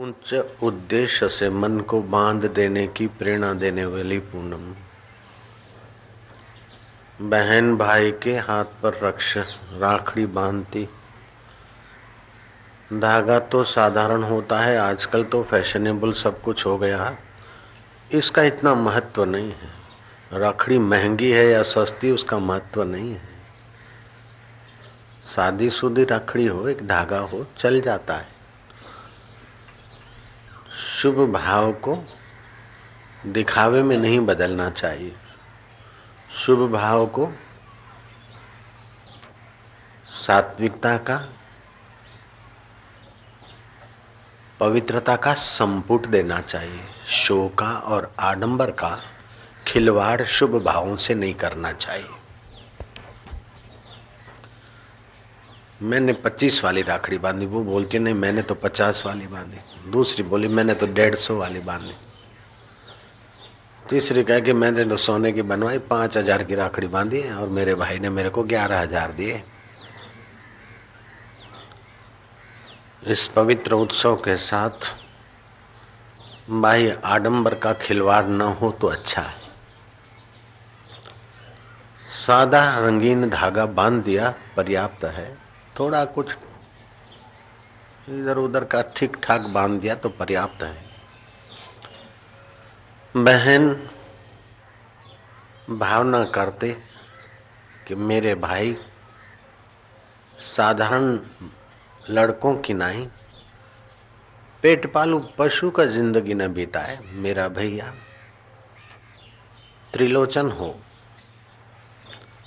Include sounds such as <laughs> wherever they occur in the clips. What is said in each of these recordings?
उच्च उद्देश्य से मन को बाँध देने की प्रेरणा देने वाली पूनम। बहन भाई के हाथ पर रक्ष, राखड़ी बांधती। धागा तो साधारण होता है, आजकल तो फैशनेबल सब कुछ हो गया। है इसका इतना महत्व नहीं है। राखड़ी महँगी है या सस्ती, उसका महत्व नहीं है। शादी शुदी राखड़ी हो, एक धागा हो, चल जाता है। शुभ भाव को दिखावे में नहीं बदलना चाहिए। शुभ भाव को सात्विकता का, पवित्रता का संपुट देना चाहिए। शो का और आडंबर का खिलवाड़ शुभ भावों से नहीं करना चाहिए। मैंने पच्चीस वाली राखड़ी बांधी, वो बोलती नहीं, मैंने तो पचास वाली बांधी। दूसरी बोली, मैंने तो डेढ़ सौ वाली बांधी। तीसरी कह कि, मैंने तो सोने की बनवाई, पाँच हज़ार की राखड़ी बांधी और मेरे भाई ने मेरे को ग्यारह हज़ार दिए। इस पवित्र उत्सव के साथ, भाई आडंबर का खिलवाड़ न हो तो अच्छा है। सादा रंगीन धागा बाँध दिया, पर्याप्त है। थोड़ा कुछ इधर उधर का ठीक ठाक बाँध दिया तो पर्याप्त है। बहन, भावना करते कि मेरे भाई साधारण लड़कों की नहीं पेट पालू पशु का ज़िंदगी न बिताए मेरा भैया। त्रिलोचन हो,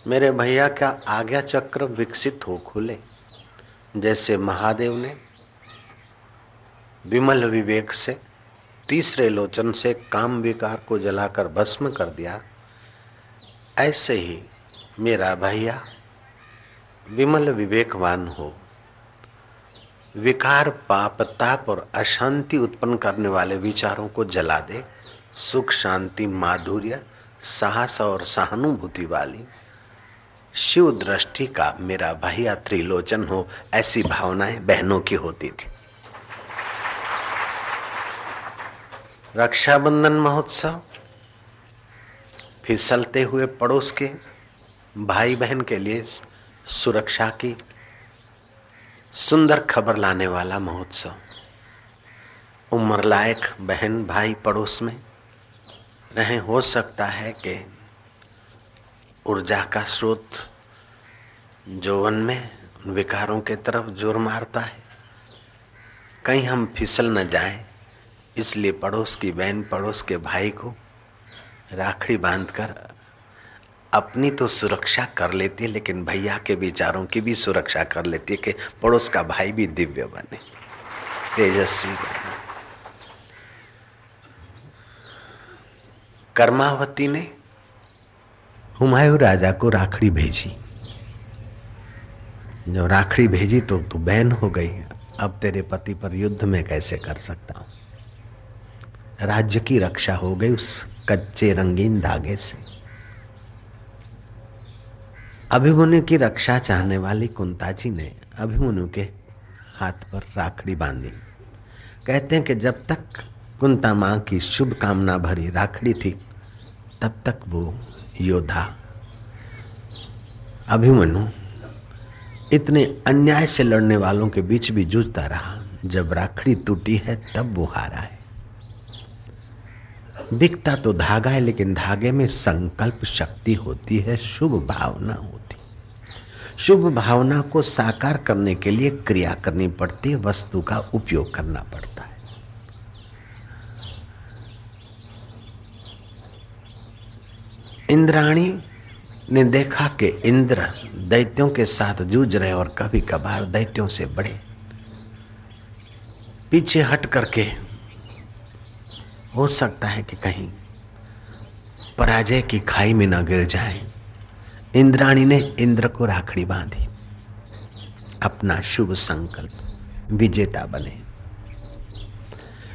मेरे भैया का आज्ञा चक्र विकसित हो खुले, जैसे महादेव ने विमल विवेक से, तीसरे लोचन से काम विकार को जलाकर भस्म कर दिया। ऐसे ही मेरा भैया विमल विवेकवान हो। विकार, पाप, ताप और अशांति उत्पन्न करने वाले विचारों को जला दे। सुख, शांति, माधुर्य, साहस और सहानुभूति वाली शिव दृष्टि का मेरा भैया त्रिलोचन हो, ऐसी भावनाएँ बहनों की होती थी। रक्षाबंधन महोत्सव फिसलते हुए पड़ोस के भाई बहन के लिए सुरक्षा की सुंदर खबर लाने वाला महोत्सव। उम्र लायक बहन भाई पड़ोस में रहे, हो सकता है कि ऊर्जा का स्रोत जोवन में विकारों के तरफ़ ज़ोर मारता है। कहीं हम फिसल न जाएँ। इसलिए पड़ोस की बहन, पड़ोस के भाई को राखड़ी बांधकर अपनी तो सुरक्षा कर लेती है, लेकिन भैया के विचारों की भी सुरक्षा कर लेती है कि पड़ोस का भाई भी दिव्य बने, तेजस्वी बने। कर्मावती ने हुमायूं राजा को राखड़ी भेजी। जब राखड़ी भेजी तो तू बहन हो गई। अब तेरे पति पर युद्ध में कैसे कर सकता हूँ? राज्य की रक्षा हो गई उस कच्चे रंगीन धागे से। अभिमन्यु की रक्षा चाहने वाली कुंता जी ने अभिमन्यु के हाथ पर राखड़ी बांधी। कहते हैं कि जब तक कुंता माँ की शुभकामना भरी राखड़ी थी, तब तक वो योद्धा। अभिमन्यु इतने अन्याय से लड़ने वालों के बीच भी जूझता रहा। जब राखड़ी टूटी है, तब वो हारा है। दिखता तो धागा है, लेकिन धागे में संकल्प शक्ति होती है, शुभ भावना होती। शुभ भावना को साकार करने के लिए क्रिया करनी पड़ती है, वस्तु का उपयोग करना पड़ता है। इंद्राणी ने देखा कि इंद्र दैत्यों के साथ जूझ रहे और कभी कभार दैत्यों से बड़े। पीछे हट करके हो सकता है कि कहीं पराजय की खाई में न गिर जाए। इंद्राणी ने इंद्र को राखड़ी बांधी। अपना शुभ संकल्प, विजेता बने।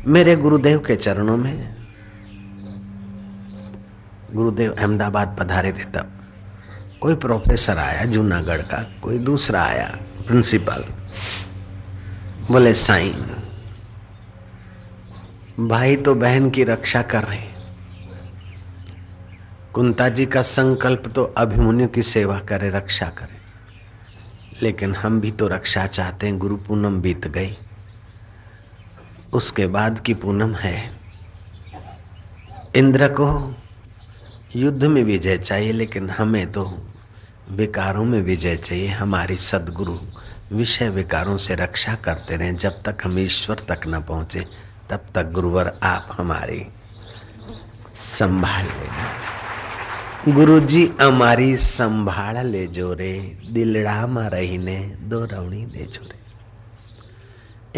मेरे गुरुदेव के चरणों में गुरुदेव अहमदाबाद पधारे थे तब। कोई प्रोफेसर आया, जूनागढ़ का, कोई दूसरा आया, प्रिंसिपल, बोले, साईं भाई तो बहन की रक्षा कर रहे कुंता जी का संकल्प तो अभिमन्यु की सेवा करे, रक्षा करे। लेकिन हम भी तो रक्षा चाहते हैं, गुरु पूनम बीत गई। उसके बाद की पूनम है। इंद्र को युद्ध में विजय चाहिए, लेकिन हमें तो विकारों में विजय चाहिए। हमारी सदगुरु विषय विकारों से रक्षा करते रहें, जब तक हम ईश्वर तक न पहुँचे। तब तक गुरुवर आप हमारी संभाल लेना गुरु जी हमारी संभाल ले जो रे, दिलड़ा मा रही ने दो रवणी दे जोरे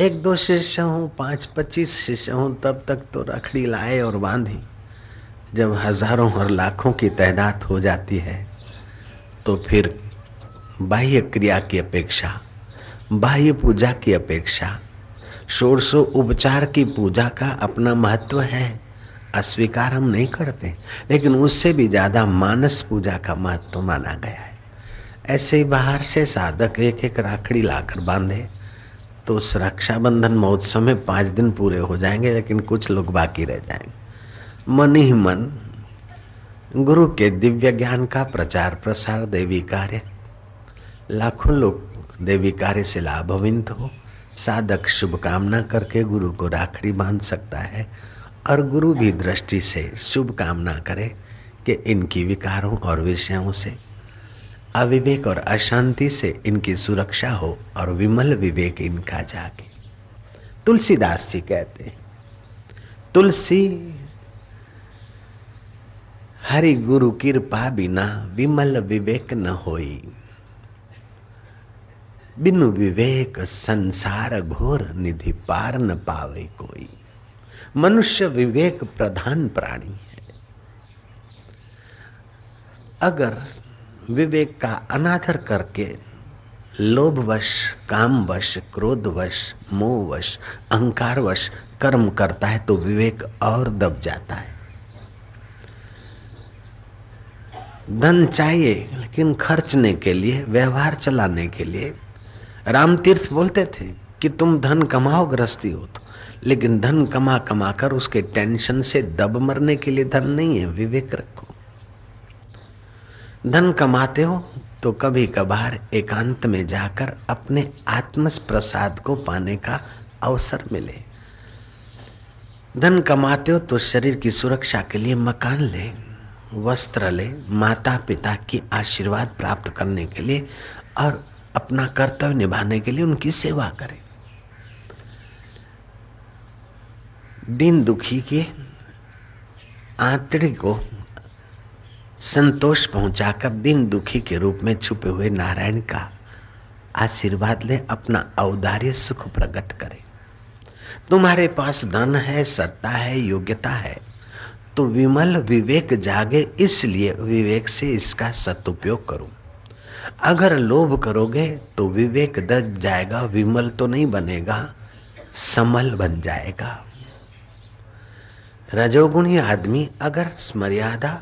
एक दो शिष्य हूँ, पाँच पच्चीस शिष्य हूँ, तब तक तो रखड़ी लाए और बांधी। जब हज़ारों और लाखों की तादाद हो जाती है तो फिर बाह्य क्रिया की अपेक्षा, बाह्य पूजा की अपेक्षा षोड़शो उपचार की पूजा का अपना महत्व है। अस्वीकार हम नहीं करते, लेकिन उससे भी ज़्यादा मानस पूजा का महत्व माना गया है। ऐसे ही बाहर से साधक एक एक राखड़ी लाकर बांधे तो उस रक्षाबंधन महोत्सव में पाँच दिन पूरे हो जाएँगे, लेकिन कुछ लोग बाकी रह जाएँगे। मन ही मन, गुरु के दिव्य ज्ञान का प्रचार प्रसार देवी कार्य, लाखों लोग देवी कार्य से लाभविंत हो। साधक शुभकामना करके गुरु को राखड़ी बाँध सकता है और गुरु भी दृष्टि से शुभकामना करे कि इनकी विकारों और विषयों से अविवेक और अशांति से इनकी सुरक्षा हो और विमल विवेक इनका जागे। तुलसीदास जी कहते हैं, तुलसी, हरि गुरु कृपा बिना विमल विवेक न होई। बिनु विवेक संसार घोर निधि पार न पावे कोई। मनुष्य विवेक प्रधान प्राणी है। अगर विवेक का अनादर करके लोभवश, कामवश, क्रोधवश, मोहवश, अहंकारवश कर्म करता है तो विवेक और दब जाता है। धन चाहिए, लेकिन खर्चने के लिए, व्यवहार चलाने के लिए राम तीर्थ बोलते थे कि तुम धन कमाओ ग्रस्ती हो तो। लेकिन धन कमा कमा कर उसके टेंशन से दब मरने के लिए धन नहीं है, विवेक रखो। धन कमाते हो तो कभी कभार एकांत में जाकर अपने आत्म प्रसाद को पाने का अवसर मिले। धन कमाते हो तो शरीर की सुरक्षा के लिए मकान ले, वस्त्र ले माता पिता की आशीर्वाद प्राप्त करने के लिए और अपना कर्तव्य निभाने के लिए उनकी सेवा करें। दिन दुखी के आंतड़ी को संतोष पहुंचाकर दिन दुखी के रूप में छुपे हुए नारायण का आशीर्वाद ले, अपना औदार्य सुख प्रकट करे। तुम्हारे पास धन है, सत्ता है, योग्यता है तो विमल विवेक जागे, इसलिए विवेक से इसका सदुपयोग करूँ। अगर लोभ करोगे तो विवेक दज जाएगा, विमल तो नहीं बनेगा, समल बन जाएगा। रजोगुणी आदमी अगर मर्यादा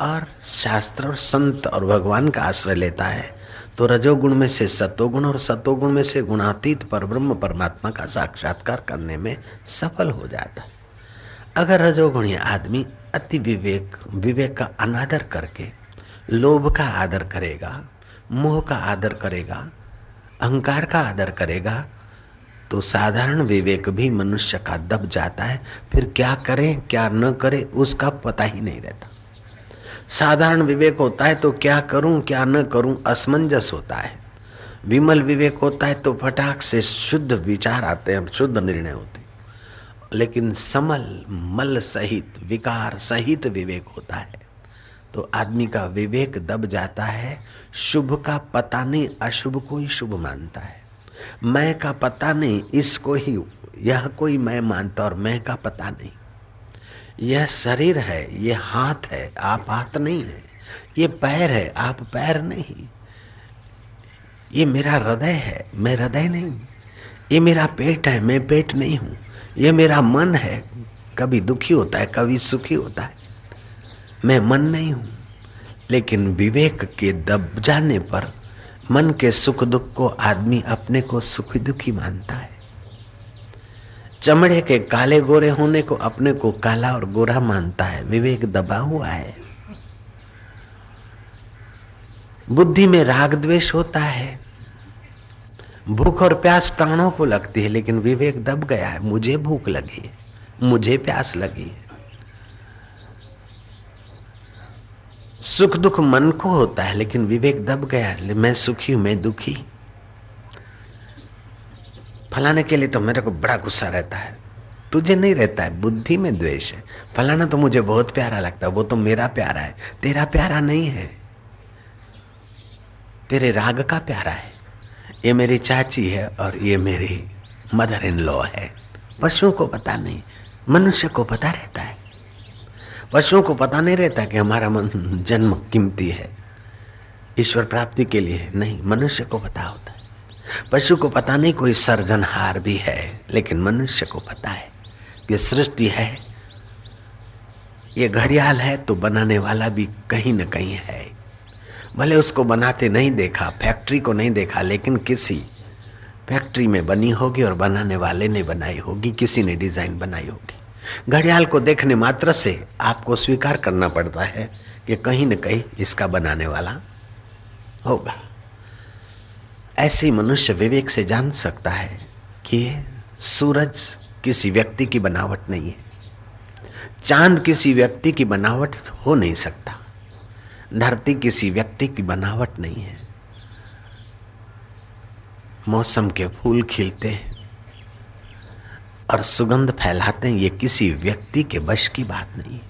और शास्त्र और संत और भगवान का आश्रय लेता है तो रजोगुण में से सतोगुण और सतोगुण में से गुणातीत पर ब्रह्म परमात्मा का साक्षात्कार करने में सफल हो जाता है। अगर रजोगुणी आदमी अति विवेक विवेक का अनादर करके, लोभ का आदर करेगा मोह का आदर करेगा, अहंकार का आदर करेगा तो साधारण विवेक भी मनुष्य का दब जाता है। फिर क्या करे, क्या न करे, उसका पता ही नहीं रहता। साधारण विवेक होता है तो क्या करूँ, क्या न करूँ, असमंजस होता है। विमल विवेक होता है तो फटाक से शुद्ध विचार आते हैं, शुद्ध निर्णय होते हैं। लेकिन समल, मल सहित, विकार सहित विवेक होता है। तो आदमी का विवेक दब जाता है, शुभ का पता नहीं, अशुभ को ही शुभ मानता है। मैं का पता नहीं, इसको ही, यह कोई मैं मानता और मैं का पता नहीं। यह शरीर है, ये हाथ है, आप हाथ नहीं है। ये पैर है, आप पैर नहीं। ये मेरा हृदय है, मैं हृदय नहीं। ये मेरा पेट है, मैं पेट नहीं हूँ। ये मेरा मन है, कभी दुखी होता है, कभी सुखी होता है। मैं मन नहीं हूँ। लेकिन विवेक के दब जाने पर मन के सुख दुख को आदमी अपने को सुखी दुखी मानता है। चमड़े के काले गोरे होने को अपने को काला और गोरा मानता है। विवेक दबा हुआ है। बुद्धि में राग द्वेष होता है। भूख और प्यास प्राणों को लगती है, लेकिन विवेक दब गया है। मुझे भूख लगी है। मुझे प्यास लगी है। सुख दुख मन को होता है, लेकिन विवेक दब गया मैं सुखी हूँ, मैं दुखी। फलाने के लिए तो मेरे को बड़ा गुस्सा रहता है। तुझे नहीं रहता है, बुद्धि में द्वेष है। फलाना तो मुझे बहुत प्यारा लगता है, वो तो मेरा प्यारा है। तेरा प्यारा नहीं है। तेरे राग का प्यारा है। ये मेरी चाची है और ये मेरी मदर इन लॉ है। पशुओं को पता नहीं, मनुष्य को पता रहता है। पशुओं को पता नहीं रहता कि हमारा मन जन्म कीमती है। ईश्वर प्राप्ति के लिए नहीं, मनुष्य को पता होता है। पशु को पता नहीं कोई सर्जनहार भी है, लेकिन मनुष्य को पता है कि सृष्टि है। ये घड़ियाल है तो बनाने वाला भी कहीं ना कहीं है। भले उसको बनाते नहीं देखा, फैक्ट्री को नहीं देखा, लेकिन किसी फैक्ट्री में बनी होगी और बनाने वाले ने बनाई होगी, किसी ने डिज़ाइन बनाई होगी। घड़ियाल को देखने मात्र से आपको स्वीकार करना पड़ता है कि कहीं न कहीं इसका बनाने वाला होगा। ऐसे मनुष्य विवेक से जान सकता है कि सूरज किसी व्यक्ति की बनावट नहीं है। चाँद किसी व्यक्ति की बनावट हो नहीं सकता। धरती किसी व्यक्ति की बनावट नहीं है। मौसम के फूल खिलते हैं। और सुगंध फैलाते हैं, ये किसी व्यक्ति के वश की बात नहीं।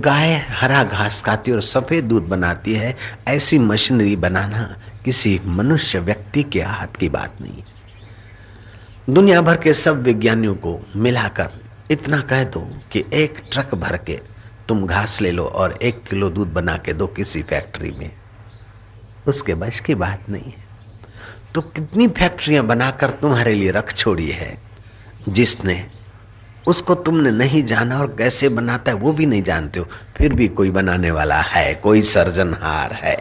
गाय हरा घास खाती और सफ़ेद दूध बनाती है, ऐसी मशीनरी बनाना किसी मनुष्य व्यक्ति के हाथ की बात नहीं। दुनिया भर के सब विज्ञानियों को मिलाकर इतना कह दो कि एक ट्रक भर के तुम घास ले लो और एक किलो दूध बना के दो किसी फैक्ट्री में। उसके बश की बात नहीं है। तो कितनी फैक्ट्रियाँ बनाकर तुम्हारे लिए रख छोड़ी है? जिसने, उसको तुमने नहीं जाना और कैसे बनाता है, वो भी नहीं जानते हो। फिर भी कोई बनाने वाला है, कोई सर्जनहार है।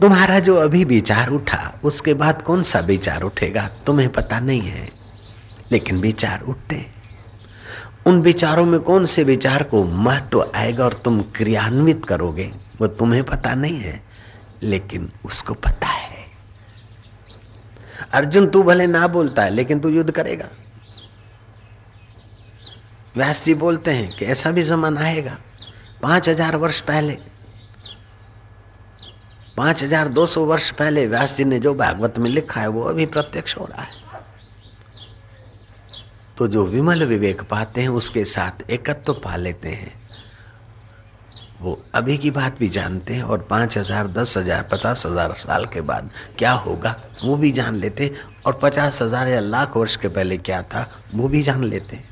तुम्हारा जो अभी विचार उठा, उसके बाद कौन सा विचार उठेगा, तुम्हें पता नहीं है। लेकिन विचार उठते उन विचारों में कौन से विचार को महत्व आएगा और तुम क्रियान्वित करोगे, वो तुम्हें पता नहीं है, लेकिन उसको पता है। अर्जुन, तू भले ना बोलता है, लेकिन तू युद्ध करेगा। व्यास जी बोलते हैं कि ऐसा भी जमाना आएगा। पाँच हज़ार वर्ष पहले, पाँच हज़ार दो सौ वर्ष पहले व्यास जी ने जो भागवत में लिखा है, वो अभी प्रत्यक्ष हो रहा है। तो जो विमल विवेक पाते हैं, उसके साथ एकत्व तो पा लेते हैं। वो अभी की बात भी जानते हैं और पाँच हज़ार, दस हज़ार, पचास हज़ार साल के बाद क्या होगा, वो भी जान लेते और पचास हज़ार या लाख वर्ष के पहले क्या था, वो भी जान लेते हैं।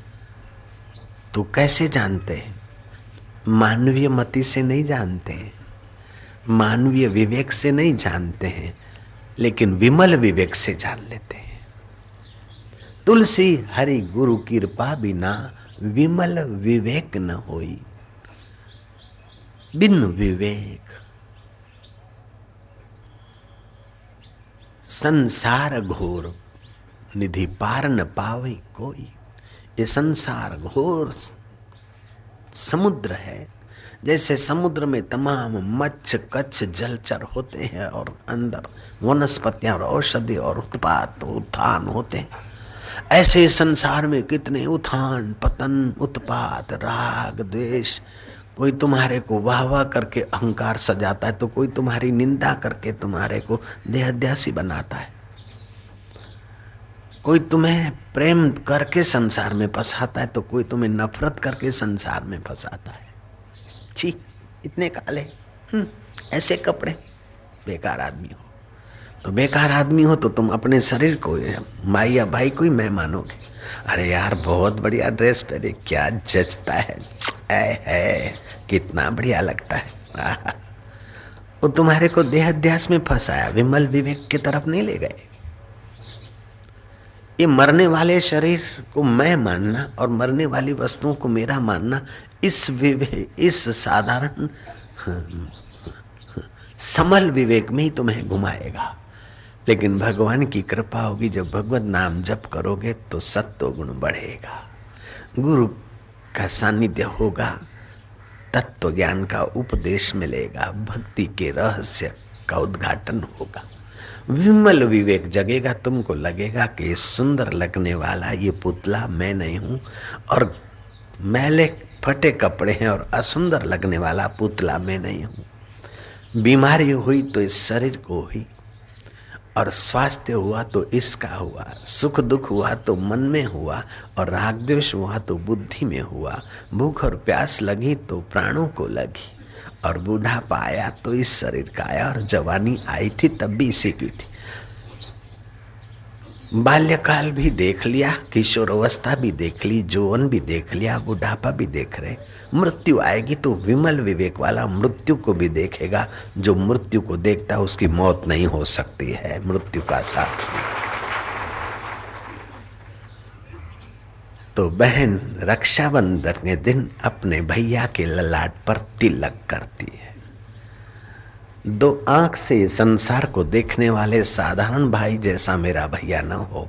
तो कैसे जानते हैं? मानवीय मति से नहीं जानते हैं। मानवीय विवेक से नहीं जानते हैं, लेकिन विमल विवेक से जान लेते हैं। तुलसी हरि गुरु कृपा बिना विमल विवेक न होई। बिन विवेक। संसार घोर निधि पार न पावे कोई। ये संसार घोर समुद्र है, जैसे समुद्र में तमाम मच्छ कच्छ जलचर होते हैं और अंदर वनस्पतियाँ और औषधि और उत्पाद उत्थान होते हैं। ऐसे संसार में कितने उत्थान, पतन, उत्पात, राग, द्वेष कोई तुम्हारे को वाह वाह करके अहंकार सजाता है तो कोई तुम्हारी निंदा करके तुम्हारे को देहाध्यासी बनाता है। कोई तुम्हें प्रेम करके संसार में फंसाता है तो कोई तुम्हें नफरत करके संसार में फंसाता है। छी इतने काले हम्म, ऐसे कपड़े बेकार आदमी हो। तो बेकार आदमी हो तो तुम अपने शरीर को माई या भाई को ही मैं मानोगे। अरे यार बहुत बढ़िया ड्रेस पहने। क्या जचता है? है, है कितना बढ़िया लगता है। <laughs> वो तुम्हारे को देहाध्यास में फंसाया विमल विवेक की तरफ़ नहीं ले गए। ये मरने वाले शरीर को मैं मानना और मरने वाली वस्तुओं को मेरा मानना इस विवेक इस साधारण <laughs> समल विवेक में ही तुम्हें घुमाएगा। लेकिन भगवान की कृपा होगी, जब भगवत नाम जप करोगे तो सत्व गुण बढ़ेगा। गुरु का सानिध्य होगा, तत्व ज्ञान का उपदेश मिलेगा, भक्ति के रहस्य का उद्घाटन होगा। विमल विवेक जगेगा, तुमको लगेगा कि सुंदर लगने वाला, ये पुतला मैं नहीं हूँ, और मैले फटे कपड़े हैं और असुंदर लगने वाला पुतला मैं नहीं हूँ। बीमारी हुई तो इस शरीर को हुई और स्वास्थ्य हुआ तो इसका हुआ, सुख दुख हुआ तो मन में हुआ, और राग द्वेष हुआ तो बुद्धि में हुआ। भूख और प्यास लगी तो प्राणों को लगी, और बूढ़ा पाया तो इस शरीर का आया, और जवानी आई थी तब भी इसी की थी। बाल्यकाल भी देख लिया, किशोर अवस्था भी देख ली जौवन भी देख लिया, बुढ़ापा भी देख रहे। मृत्यु आएगी तो विमल विवेक वाला मृत्यु को भी देखेगा। जो मृत्यु को देखता है, उसकी मौत नहीं हो सकती है। मृत्यु का साथ तो बहन रक्षाबंधन के दिन अपने भैया के ललाट पर तिलक करती है। दो आँख से संसार को देखने वाले साधारण भाई जैसा मेरा भैया न हो।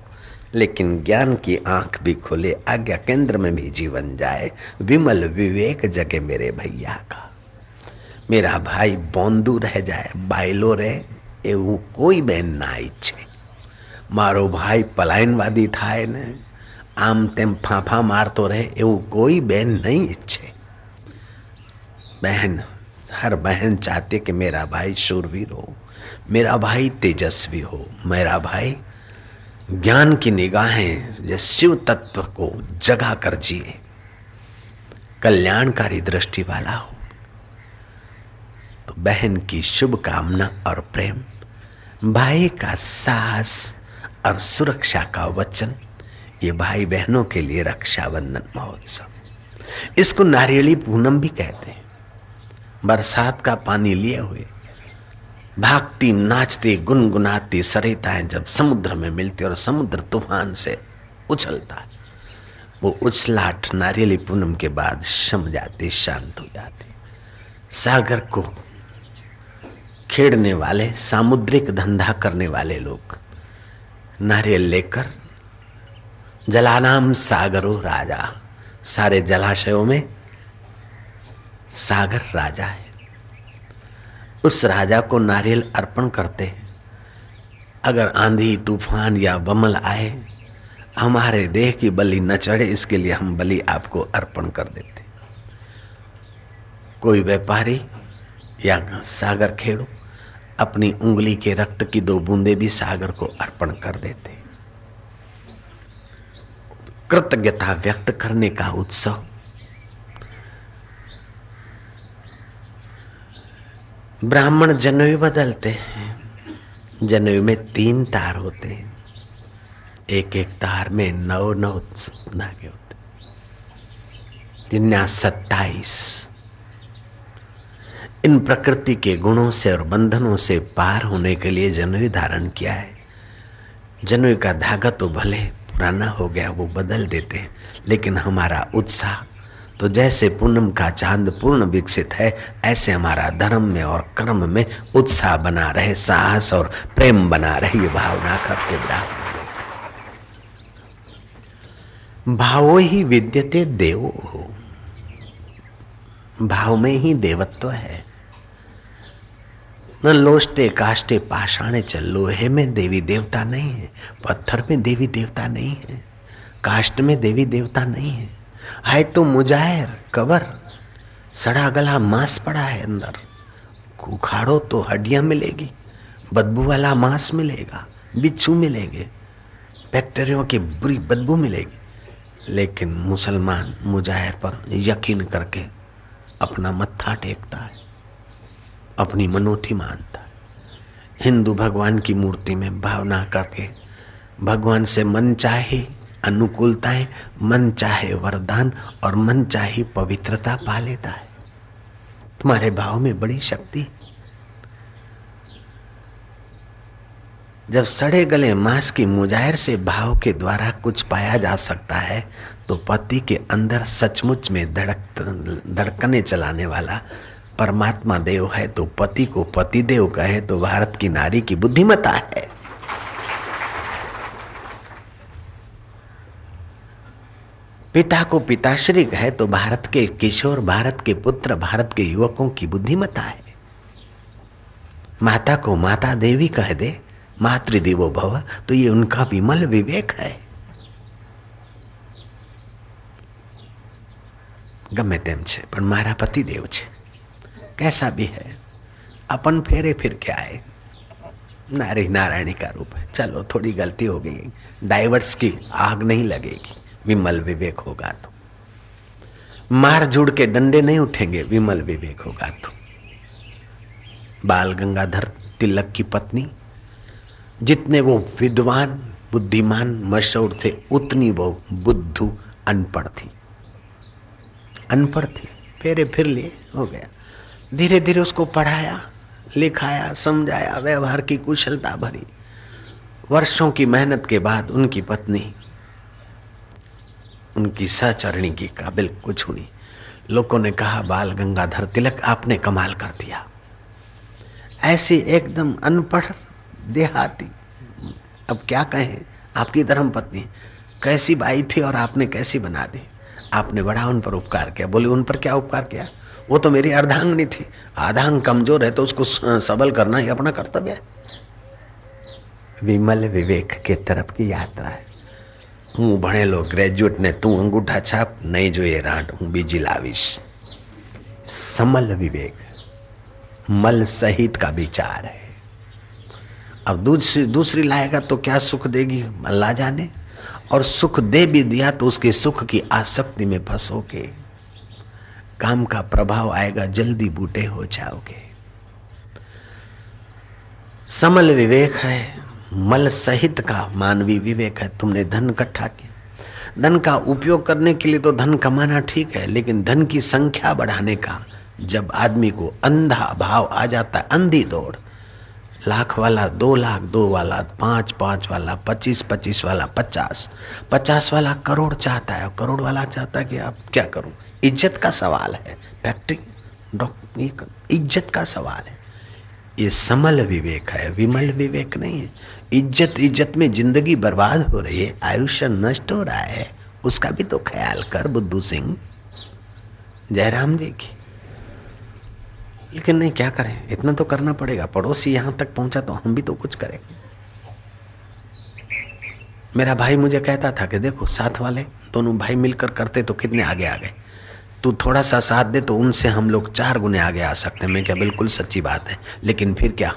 लेकिन ज्ञान की आंख भी खुले आज्ञा केंद्र में भी जीवन जाए विमल विवेक जगे मेरे भैया का मेरा भाई बोंदू रह जाए बायलो रहे એવું કોઈ બેન ના ઈચ્છે મારો ભાઈ પલાયનવાદી થાય ને આમ તેમ ફાંફા મારતો રહે એવું કોઈ બેન નહીં ઈચ્છે बहन हर बहन चाहते कि मेरा भाई शूरवीर हो मेरा भाई तेजस्वी हो मेरा भाई ज्ञान की निगाहें जो शिव तत्व को जगा कर जिए। कल्याणकारी दृष्टि वाला हो। तो बहन की शुभ कामना और प्रेम, भाई का साहस और सुरक्षा का वचन, ये भाई बहनों के लिए रक्षाबंधन महोत्सव। इसको नारियली पूनम भी कहते हैं। बरसात का पानी लिए हुए भागती, नाचती, गुनगुनाती सरिताएँ जब समुद्र में मिलती और समुद्र तूफ़ान से उछलता वो उछलाट नारियली पूनम के बाद शम जाती, शांत हो जाती। सागर को खेड़ने वाले, सामुद्रिक धंधा करने वाले लोग नारियल लेकर, जलानाम सागरो राजा। सारे जलाशयों में सागर राजा है। उस राजा को नारियल अर्पण करते हैं। अगर आंधी, तूफ़ान या बमल आए, हमारे देह की बलि न चढ़े, इसके लिए हम बलि आपको अर्पण कर देते। कोई व्यापारी या सागर खेड़ो अपनी उंगली के रक्त की दो बूंदे भी सागर को अर्पण कर देते। कृतज्ञता व्यक्त करने का उत्सव ब्राह्मण जनवी बदलते हैं। जनवी में तीन तार होते हैं। एक एक तार में नौ नौ धागे होते जिन्या सत्ताईस। इन प्रकृति के गुणों से और बंधनों से पार होने के लिए जनवी धारण किया है। जनवी का धागा तो भले पुराना हो गया, वो बदल देते हैं, लेकिन हमारा उत्साह तो जैसे पूनम का चाँद पूर्ण विकसित है, ऐसे हमारा धर्म में और कर्म में उत्साह बना रहे, साहस और प्रेम बना रहे ये भावना करके ब्राह्मण भावो ही विद्यते देवो। हो भाव में ही देवत्व है। न लोष्टे काष्टे पाषाणे चल लोहे में देवी देवता नहीं है, पत्थर में देवी देवता नहीं है, काष्ट में देवी देवता नहीं है। है तो मुजाहिर, कबर। सड़ा गला मांस पड़ा है अंदर। उखाड़ो तो हड्डियाँ मिलेगी, बदबू वाला मांस मिलेगा, बिच्छू मिलेंगे, बैक्टीरियो की बुरी बदबू मिलेगी। लेकिन मुसलमान मुजाहिर पर यकीन करके अपना मत्था टेकता है, अपनी मनोथी मानता है। हिंदू भगवान की मूर्ति में भावना करके भगवान से मन चाहे अनुकूलताएँ मन चाहे वरदान और मन चाहे पवित्रता पा लेता है। तुम्हारे भाव में बड़ी शक्ति जब सड़े गले मांस की मुजाहिर से भाव के द्वारा कुछ पाया जा सकता है तो पति के अंदर सचमुच में धड़क धड़कने चलाने वाला परमात्मा देव है तो पति को पति देव कहे तो भारत की नारी की बुद्धिमता है। पिता को पिताश्री कहे तो भारत के किशोर भारत के पुत्र भारत के युवकों की बुद्धिमता है माता को माता देवी कह दे मातृदेवो भव तो ये उनका विमल विवेक है ગમે તેમ છે પણ મારા પતિદેવ છે कैसा भी है अपन फेरे फिर क्या है नारी नारायणी का रूप है चलो थोड़ी गलती हो गई डाइवर्स की आग नहीं लगेगी विमल विवेक होगा तो। मार जुड़ के डंडे नहीं उठेंगे, विमल विवेक होगा तो। बाल गंगाधर तिलक की पत्नी, जितने वो विद्वान, बुद्धिमान, मशहूर थे, उतनी वो बुद्धू अनपढ़ थी। अनपढ़ थी। फेरे फिर लिए, हो गया। धीरे धीरे उसको पढ़ाया, लिखाया, समझाया, व्यवहार की कुशलता भरी। वर्षों की मेहनत के बाद उनकी पत्नी उनकी सहचरणी की काबिल कुछ हुई। लोगों ने कहा, बाल गंगाधर तिलक, आपने कमाल कर दिया। ऐसी एकदम अनपढ़ देहाती। अब क्या कहें? आपकी धर्म पत्नी कैसी बाई थी और आपने कैसी बना दी? आपने बड़ा उन पर उपकार किया। बोले, उन पर क्या उपकार किया? वो तो मेरी अर्धांगनी थी। आधांग कमज़ोर है तो उसको सबल करना ही अपना कर्तव्य है। विमल विवेक के तरफ़ की यात्रा है। હું ભણેલો ગ્રેજ્યુએટ ને તું અંગૂઠા છાપ નહીં જોઈએ રાંટ હું બીજી લાવીશ समल विवेक मल सहित का विचार है अब दूसरी दूसरी लाएगा तो क्या सुख देगी अल्लाह जाने और सुख दे भी दिया तो उसके सुख की आसक्ति में फंसोगे काम का प्रभाव आएगा जल्दी बूटे हो जाओगे समल विवेक है मल सहित का मानवीय विवेक है, तुमने धन इकट्ठा किया। धन का उपयोग करने के लिए तो धन कमाना ठीक है, लेकिन धन की संख्या बढ़ाने का जब आदमी को अंधा भाव आ जाता है, अंधी दौड़, लाख वाला दो लाख, दो वाला पाँच पाँच वाला पच्चीस पच्चीस वाला पचास पचास वाला करोड़ चाहता है, करोड़ वाला चाहता है कि आप क्या करूँ? इज़्ज़त का सवाल है, फैक्ट्री डॉक्टर इज़्ज़त का सवाल है। ये समल विवेक है, विमल विवेक नहीं है। इज़्ज़त इज़्ज़त में ज़िंदगी बर्बाद हो रही है, आयुष्य नष्ट हो रहा है, उसका भी तो ख्याल कर बुद्धू सिंह। जयराम जी की लेकिन नहीं, क्या करें? इतना तो करना पड़ेगा। पड़ोसी यहाँ तक पहुँचा तो हम भी तो कुछ करें। मेरा भाई मुझे कहता था कि देखो, साथ वाले दोनों भाई मिलकर करते तो कितने आगे आ गए। तू थोड़ा सा साथ दे तो उनसे हम लोग चार गुने आगे आ सकते हैं। मैं क्या, बिल्कुल सच्ची बात है। लेकिन फिर क्या?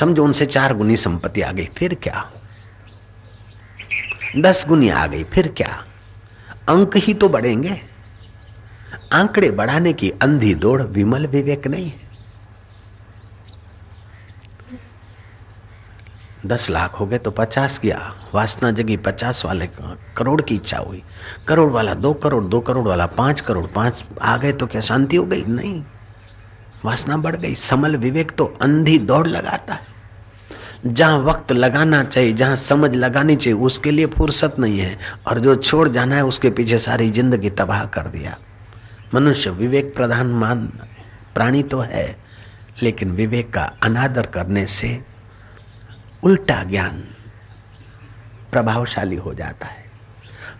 समझो उनसे चार गुनी संपत्ति आ गई, फिर क्या? दस गुनी आ गई, फिर क्या? अंक ही तो बढ़ेंगे। आंकड़े बढ़ाने की अंधी दौड़ विमल विवेक नहीं है। दस लाख हो गए तो पचास किया। वासना जगी पचास वाले करोड़ की इच्छा हुई। करोड़ वाला दो करोड़ दो करोड़ वाला पाँच करोड़, पाँच आ गए तो क्या शांति हो गई? नहीं। वासना बढ़ गई। समल विवेक तो अंधी दौड़ लगाता है। जहाँ वक्त लगाना चाहिए, जहाँ समझ लगानी चाहिए, उसके लिए फुर्सत नहीं है। और जो छोड़ जाना है, उसके पीछे सारी ज़िंदगी तबाह कर दिया। मनुष्य विवेक प्रधान मान, प्राणी तो है, लेकिन विवेक का अनादर करने से उल्टा ज्ञान प्रभावशाली हो जाता है।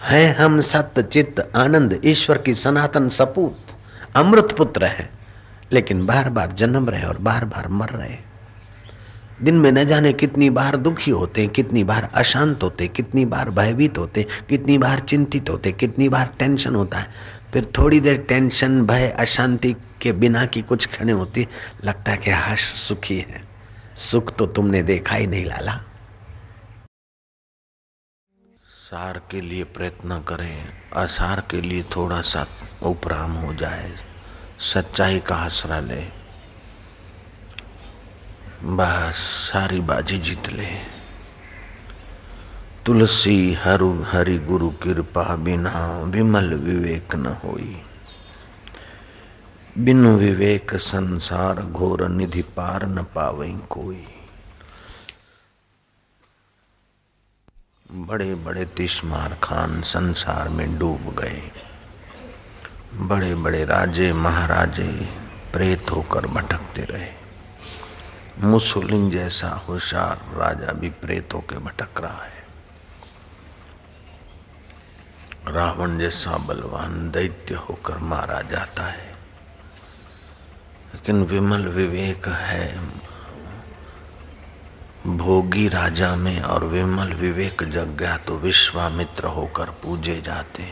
है हम सत्य, चित्त, आनंद, ईश्वर की सनातन सपूत, अमृत पुत्र है। लेकिन बार बार जन्म रहे और बार बार मर रहे। दिन में न जाने कितनी बार दुखी होते, कितनी बार अशांत होते, कितनी बार भयभीत होते, कितनी बार चिंतित होते, कितनी बार टेंशन होता है। फिर थोड़ी देर टेंशन, भय, अशांति के बिना की कुछ क्षण होती, लगता है कि हर्ष सुखी है। सुख तो तुमने देखा ही नहीं लाला। सार के लिए प्रयत्न करें, असार के लिए थोड़ा सा उपराम हो जाए। सच्चाई का आसरा ले। बस सारी बाजी जीत ले। तुलसी हरु हरि गुरु कृपा बिना विमल विवेक न होई। बिनु विवेक संसार घोर निधि पार न पावे कोई। बड़े बड़े तिश्मार खान संसार में डूब गए। बड़े बड़े राजे, महाराजे प्रेत होकर भटकते रहे। मुसलिम जैसा होशियार राजा भी प्रेतों के भटक रहा है। रावण जैसा बलवान दैत्य होकर मारा जाता है। लेकिन विमल विवेक है। भोगी राजा में और विमल विवेक जग गया तो विश्वामित्र होकर पूजे जाते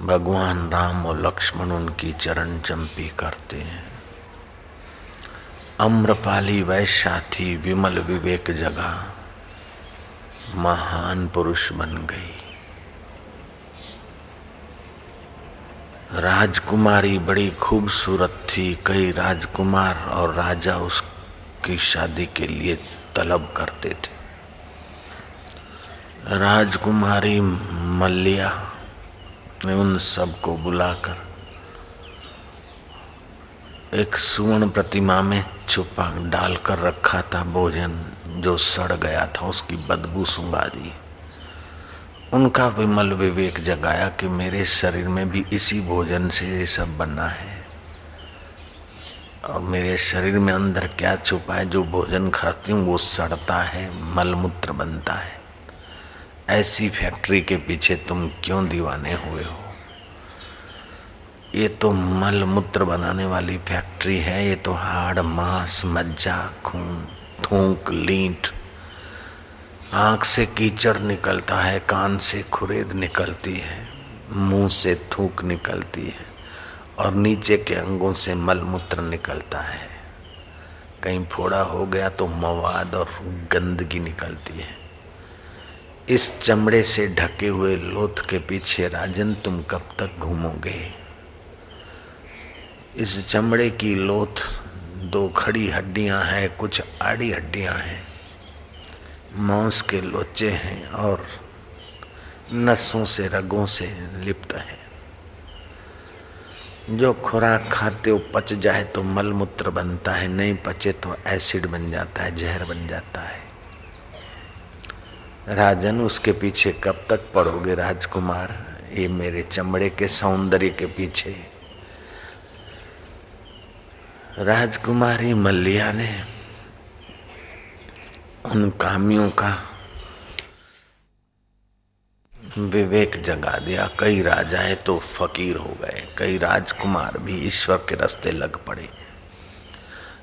भगवान राम और लक्ष्मण उनकी चरण चंपी करते हैं। अम्रपाली वैश्या थी विमल विवेक जगह महान पुरुष बन गई। राजकुमारी बड़ी खूबसूरत थी, कई राजकुमार और राजा उसकी शादी के लिए तलब करते थे। राजकुमारी मल्लिया ने उन सबको बुलाकर एक सुवर्ण प्रतिमा में छुपा डालकर रखा था भोजन जो सड़ गया था, उसकी बदबू सुंगा दी। उनका विमल विवेक जगाया कि मेरे शरीर में भी इसी भोजन से ये सब बना है। और मेरे शरीर में अंदर क्या छुपा है, जो भोजन खाती हूँ, वो सड़ता है, मलमूत्र बनता है। ऐसी फैक्ट्री के पीछे तुम क्यों दीवाने हुए हो? ये तो मल मूत्र बनाने वाली फैक्ट्री है, ये तो हाड़, मांस, मज्जा, खून, थूक, लींट। आँख से कीचड़ निकलता है, कान से खुरेद निकलती है, मुँह से थूक निकलती है, और नीचे के अंगों से मलमूत्र निकलता है। कहीं फोड़ा हो गया तो मवाद और गंदगी निकलती है। इस चमड़े से ढके हुए लोथ के पीछे राजन, तुम कब तक घूमोगे? इस चमड़े की लोथ, दो खड़ी हड्डियाँ हैं, कुछ आड़ी हड्डियाँ हैं। मांस के लोचे हैं और नसों से, रगों से लिप्त है। जो खुराक खाते हो पच जाए तो मलमूत्र बनता है, नहीं पचे तो एसिड बन जाता है, जहर बन जाता है। राजन, उसके पीछे कब तक पड़ोगे राजकुमार? ये मेरे चमड़े के सौंदर्य के पीछे। राजकुमारी मल्लिया ने उन कामियों का विवेक जगा दिया। कई राजाएँ तो फकीर हो गए, कई राजकुमार भी ईश्वर के रास्ते लग पड़े।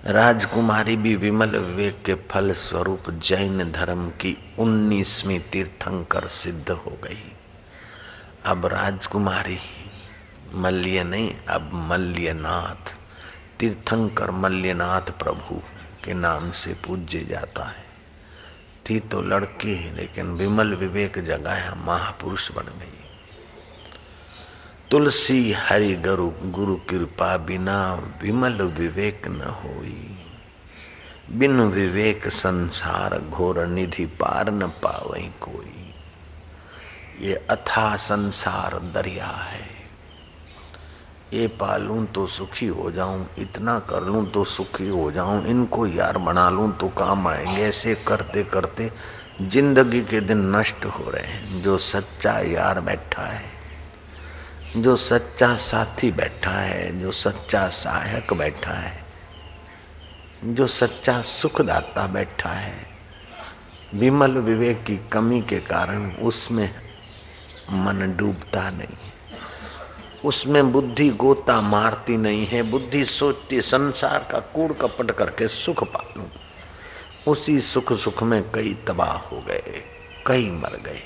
राजकुमारी भी विमल विवेक के फल स्वरूप जैन धर्म की उन्नीसवीं तीर्थंकर सिद्ध हो गई। अब राजकुमारी, मल्य नहीं, अब मल्यनाथ, तीर्थंकर मल्यनाथ प्रभु के नाम से पूज्य जाता है। थी तो लड़की, लेकिन विमल विवेक जगाया महापुरुष बन गई। तुलसी हरि गुरु गुरु कृपा बिना विमल विवेक न होई। बिन विवेक संसार घोर निधि पार न पावई कोई। ये अथा संसार दरिया है। ये पालूं तो सुखी हो जाऊँ, इतना कर लूँ तो सुखी हो जाऊँ, इनको यार बना लूँ तो काम आएँगे। ऐसे करते करते ज़िंदगी के दिन नष्ट हो रहे हैं। जो सच्चा यार बैठा है। जो सच्चा साथी बैठा है, जो सच्चा सहायक बैठा है, जो सच्चा सुखदाता बैठा है, विमल विवेक की कमी के कारण उसमें मन डूबता नहीं उसमें बुद्धि गोता मारती नहीं है, बुद्धि सोचती संसार का कूड़ कपट करके सुख पालू उसी सुख सुख में कई तबाह हो गए, कई मर गए।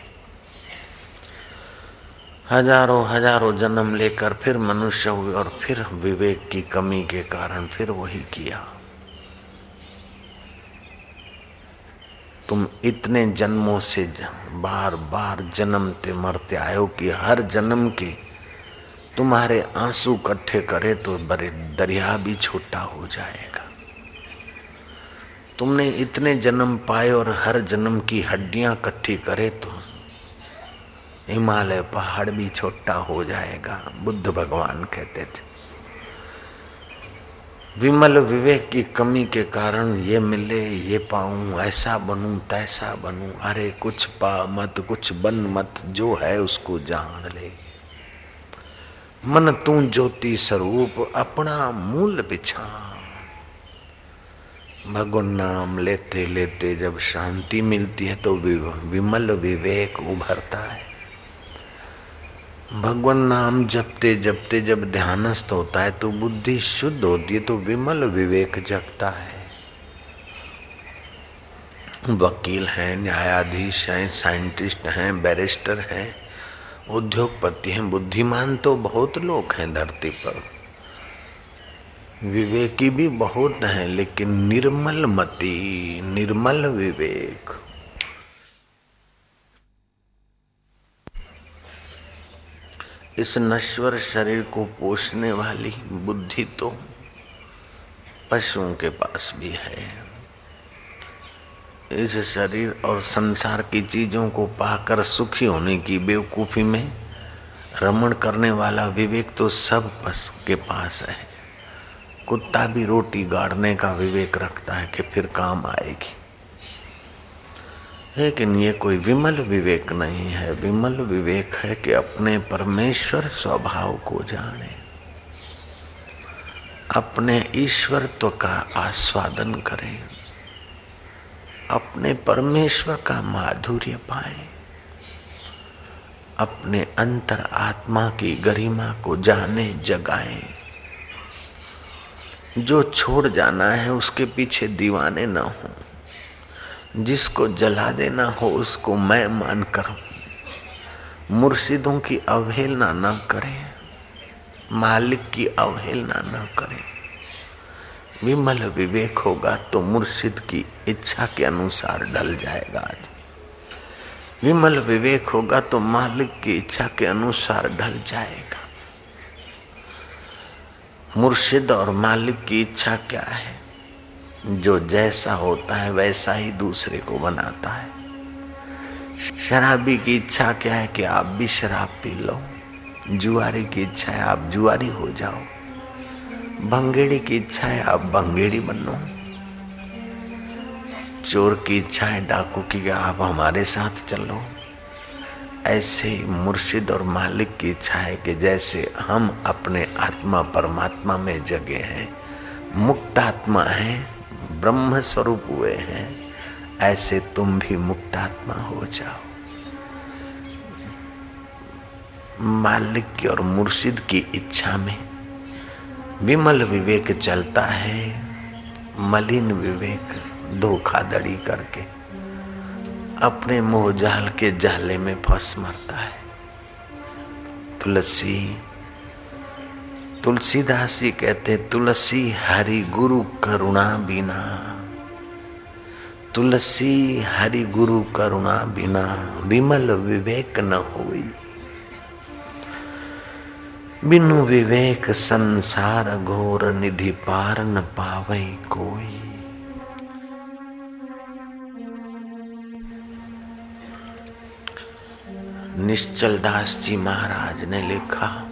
हज़ारों हज़ारों जन्म लेकर फिर मनुष्य हुए और फिर विवेक की कमी के कारण फिर वही किया। तुम इतने जन्मों से बार बार जन्मते मरते आयो कि हर जन्म के तुम्हारे आँसू इकट्ठे करे तो बड़े दरिया भी छोटा हो जाएगा। तुमने इतने जन्म पाए और हर जन्म की हड्डियाँ इकट्ठी करे तो हिमालय पहाड़ भी छोटा हो जाएगा, बुद्ध भगवान कहते थे। विमल विवेक की कमी के कारण ये मिले, ये पाऊँ, ऐसा बनूं, तैसा बनूं, अरे कुछ पा मत, कुछ बन मत, जो है उसको जान ले। मन तू ज्योति स्वरूप, अपना मूल पिछा भगवान नाम लेते लेते जब शांति मिलती है तो विमल विवेक उभरता है। भगवान नाम जपते जपते जब ध्यानस्थ होता है तो बुद्धि शुद्ध होती है तो विमल विवेक जगता है। वकील हैं, न्यायाधीश हैं, साइंटिस्ट हैं, बैरिस्टर हैं, उद्योगपति हैं, बुद्धिमान तो बहुत लोग हैं धरती पर। विवेकी भी बहुत हैं, लेकिन निर्मल मति, निर्मल विवेक। इस नश्वर शरीर को पोषने वाली बुद्धि तो पशुओं के पास भी है। इस शरीर और संसार की चीज़ों को पाकर सुखी होने की बेवकूफ़ी में रमण करने वाला विवेक तो सब पस के पास है। कुत्ता भी रोटी गाड़ने का विवेक रखता है कि फिर काम आएगी। लेकिन ये कोई विमल विवेक नहीं है। विमल विवेक है कि अपने परमेश्वर स्वभाव को जाने। अपने ईश्वरत्व का आस्वादन करें। अपने परमेश्वर का माधुर्य पाए। अपने अंतर आत्मा की गरिमा को जाने, जगाए। जो छोड़ जाना है, उसके पीछे दीवाने न हों। जिसको जला देना हो उसको मैं मानकर मुर्शिदों की अवहेलना न करें। मालिक की अवहेलना न करें। विमल विवेक होगा तो मुर्शिद की इच्छा के अनुसार डल जाएगा आदमी विमल विवेक होगा तो मालिक की इच्छा के अनुसार ढल जाएगा। मुर्शिद और मालिक की इच्छा क्या है? जो जैसा होता है, वैसा ही दूसरे को बनाता है। शराबी की इच्छा क्या है कि आप भी शराब पी लो? जुआरी की इच्छा है आप जुआरी हो जाओ। भंगेड़ी की इच्छा है आप भंगेड़ी बनो। चोर की इच्छा है डाकू की आप हमारे साथ चलो। ऐसे ही मुर्शिद और मालिक की इच्छा है कि जैसे हम अपने आत्मा परमात्मा में जगे हैं, मुक्त आत्मा है ब्रह्म स्वरूप हुए हैं, ऐसे तुम भी मुक्तात्मा हो जाओ। मालिक की और मुर्शिद की इच्छा में विमल विवेक चलता है, मलिन विवेक धोखाधड़ी करके अपने मोह जाल के जाले में फंस मरता है। तुलसी तुलसीदास जी कहते, तुलसी हरि गुरु करुणा बिना। तुलसी हरि गुरु करुणा बिना विमल विवेक न होई। बिनु विवेक संसार घोर निधि पार न पावे कोई। निश्चल दास जी महाराज ने लिखा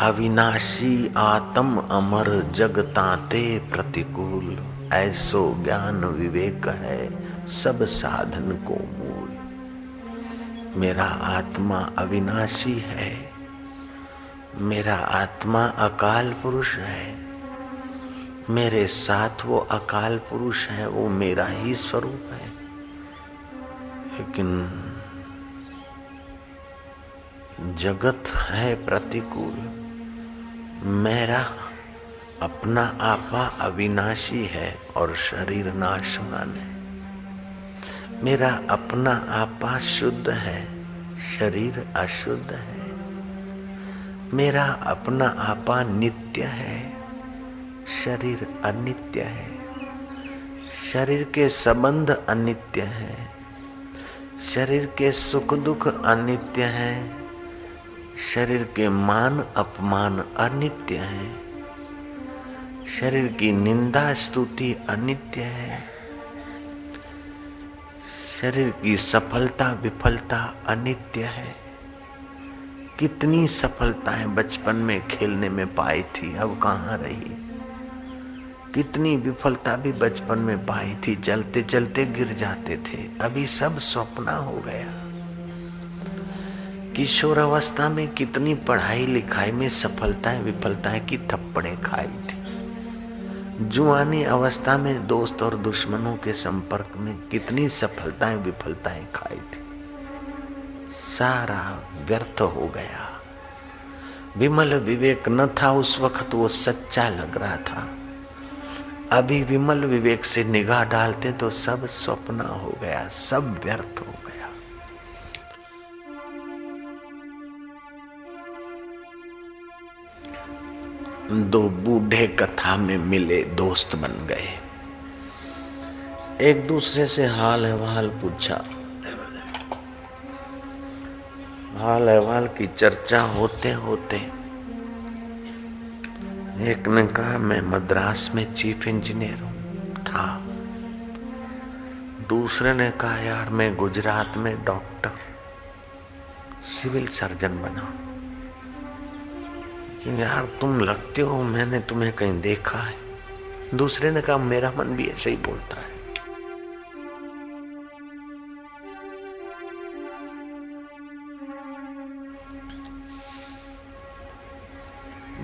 अविनाशी आत्म अमर जग ताते प्रतिकूल। ऐसो ज्ञान विवेक है, सब साधन को मूल। मेरा आत्मा अविनाशी है, मेरा आत्मा अकाल पुरुष है। मेरे साथ वो अकाल पुरुष है, वो मेरा ही स्वरूप है। लेकिन जगत है प्रतिकूल। मेरा अपना आपा अविनाशी है और शरीर नाशवान है। मेरा अपना आपा शुद्ध है, शरीर अशुद्ध है। मेरा अपना आपा नित्य है, शरीर अनित्य है। शरीर के संबंध अनित्य है, शरीर के सुख दुख अनित्य है। शरीर के मान अपमान अनित्य है। शरीर की निंदा स्तुति अनित्य है। शरीर की सफलता विफलता अनित्य है। कितनी सफलताएँ बचपन में खेलने में पाई थी, अब कहाँ रही? कितनी विफलता भी बचपन में पाई थी चलते चलते गिर जाते थे। अभी सब स्वप्न हो गया। किशोर अवस्था में कितनी पढ़ाई लिखाई में सफलताएँ, विफलताएँ की थप्पड़े खाई थी। जुआनी अवस्था में दोस्त और दुश्मनों के संपर्क में कितनी सफलताएँ, विफलताएँ खाई थी। सारा व्यर्थ हो गया। विमल विवेक न था उस वक्त, वो सच्चा लग रहा था। अभी विमल विवेक से निगाह डालते तो सब स्वप्न हो गया, सब व्यर्थ हो दो बूढ़े कथा में मिले दोस्त बन गए। एक दूसरे से हाल अहवाल पूछा। हाल अहवाल की चर्चा होते होते एक ने कहा, मैं मद्रास में चीफ इंजीनियर हूँ। था। दूसरे ने कहा, यार, मैं गुजरात में डॉक्टर, सिविल सर्जन बना यार तुम लगते हो मैंने तुम्हें कहीं देखा है। दूसरे ने कहा, मेरा मन भी ऐसे ही बोलता है।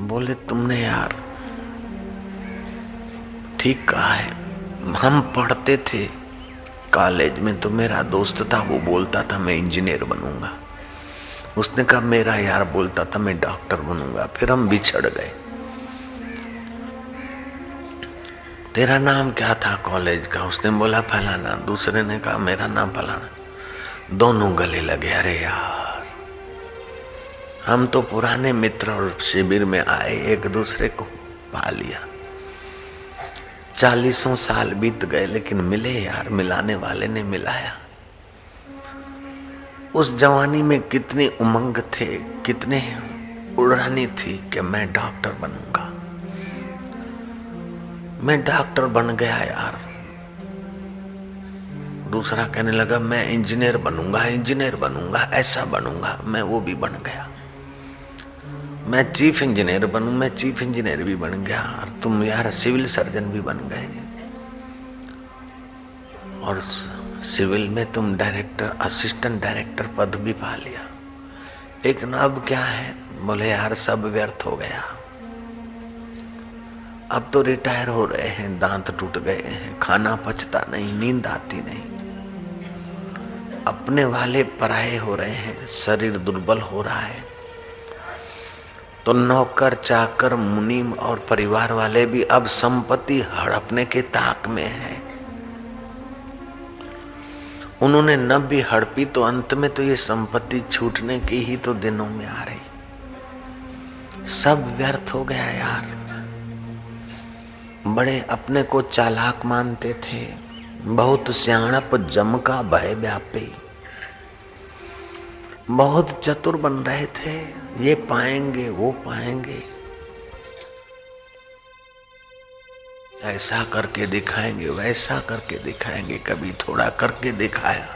बोले, तुमने यार ठीक कहा है। हम पढ़ते थे कॉलेज में तो मेरा दोस्त था, वो बोलता था, मैं इंजीनियर बनूँगा। उसने कहा, मेरा यार बोलता था, मैं डॉक्टर बनूँगा। फिर हम बिछड़ गए। तेरा नाम क्या था कॉलेज का? उसने बोला, फलाना। दूसरे ने कहा, मेरा नाम फलाना। दोनों गले लगे, अरे यार, हम तो पुराने मित्र और शिविर में आए, एक दूसरे को पा लिया। चालीसों साल बीत गए, लेकिन मिले यार, मिलाने वाले ने मिलाया। उस जवानी में कितनी उमंग थे, कितने उड़ानी थी कि मैं डॉक्टर बनूँगा। मैं डॉक्टर बन गया यार। दूसरा कहने लगा, मैं इंजीनियर बनूँगा इंजीनियर बनूँगा, ऐसा बनूँगा, मैं वो भी बन गया। मैं चीफ इंजीनियर बनू, मैं चीफ इंजीनियर भी बन गया, और तुम यार सिविल सर्जन भी बन गए। और सिविल में तुम डायरेक्टर, असिस्टेंट डायरेक्टर पद भी पा लिया। लेकिन अब क्या है? बोले यार सब व्यर्थ हो गया। अब तो रिटायर हो रहे हैं, दांत टूट गए हैं, खाना पचता नहीं, नींद आती नहीं। अपने वाले पराये हो रहे हैं, शरीर दुर्बल हो रहा है। तो नौकर, चाकर, मुनीम और परिवार वाले भी अब संपत्ति हड़पने के ताक में है। उन्होंने न भी हड़पी तो अंत में तो ये संपत्ति छूटने की ही तो दिनों में आ रही। सब व्यर्थ हो गया यार। बड़े अपने को चालाक मानते थे। बहुत सियाणप जम का भय व्यापी। बहुत चतुर बन रहे थे। ये पाएँगे, वो पाएँगे। ऐसा करके दिखाएँगे, वैसा करके दिखाएँगे, कभी थोड़ा करके दिखाया।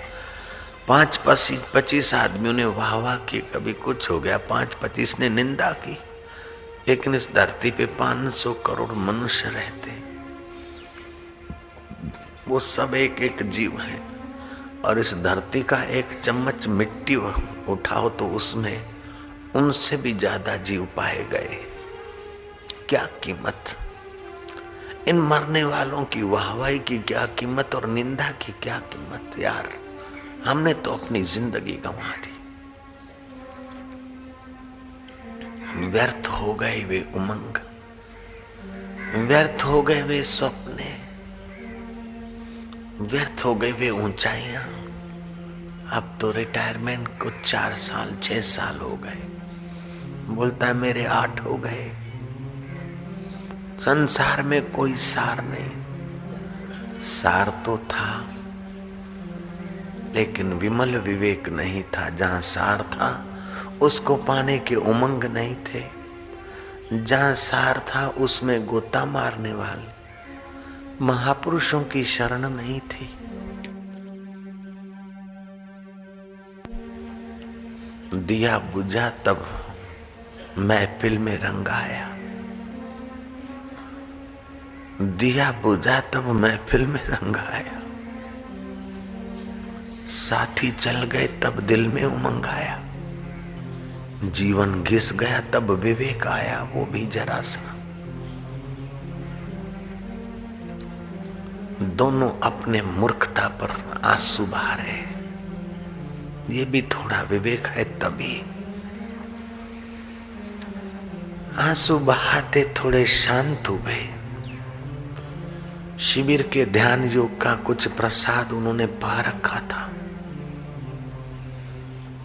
पाँच पच्चीस पच्चीस आदमियों ने वाह वाह की कभी कुछ हो गया, पाँच पच्चीस ने निंदा की। लेकिन इस धरती पे पाँच सौ करोड़ मनुष्य रहते वो सब एक एक जीव है। और इस धरती का एक चम्मच मिट्टी उठाओ तो उसमें उनसे भी ज़्यादा जीव पाए गए क्या कीमत? इन मरने वालों की वाहवाही की क्या कीमत और निंदा की क्या कीमत, यार? हमने तो अपनी ज़िंदगी गंवा दी। व्यर्थ हो गए वे उमंग। व्यर्थ हो गए वे सपने। व्यर्थ हो गए वे ऊंचाइयाँ। अब तो रिटायरमेंट को चार साल, छह साल हो गए। बोलता है, मेरे आठ हो गए। संसार में कोई सार नहीं। सार तो था, लेकिन विमल विवेक नहीं था। जहाँ सार था, उसको पाने के उमंग नहीं थे। जहाँ सार था, उसमें गोता मारने वाले, महापुरुषों की शरण नहीं थी। दिया बुझा तब मैं महफिल में रंग आया दिया बुझा तब महफिल में रंग आया साथी चल गए तब दिल में उमंग आया जीवन घिस गया तब विवेक आया, वो भी जरा सा। दोनों अपने मूर्खता पर आँसू बहा रहे ये भी थोड़ा विवेक है तभी। आँसू बहाते थोड़े शांत हुए। शिविर के ध्यान योग का कुछ प्रसाद उन्होंने पा रखा था।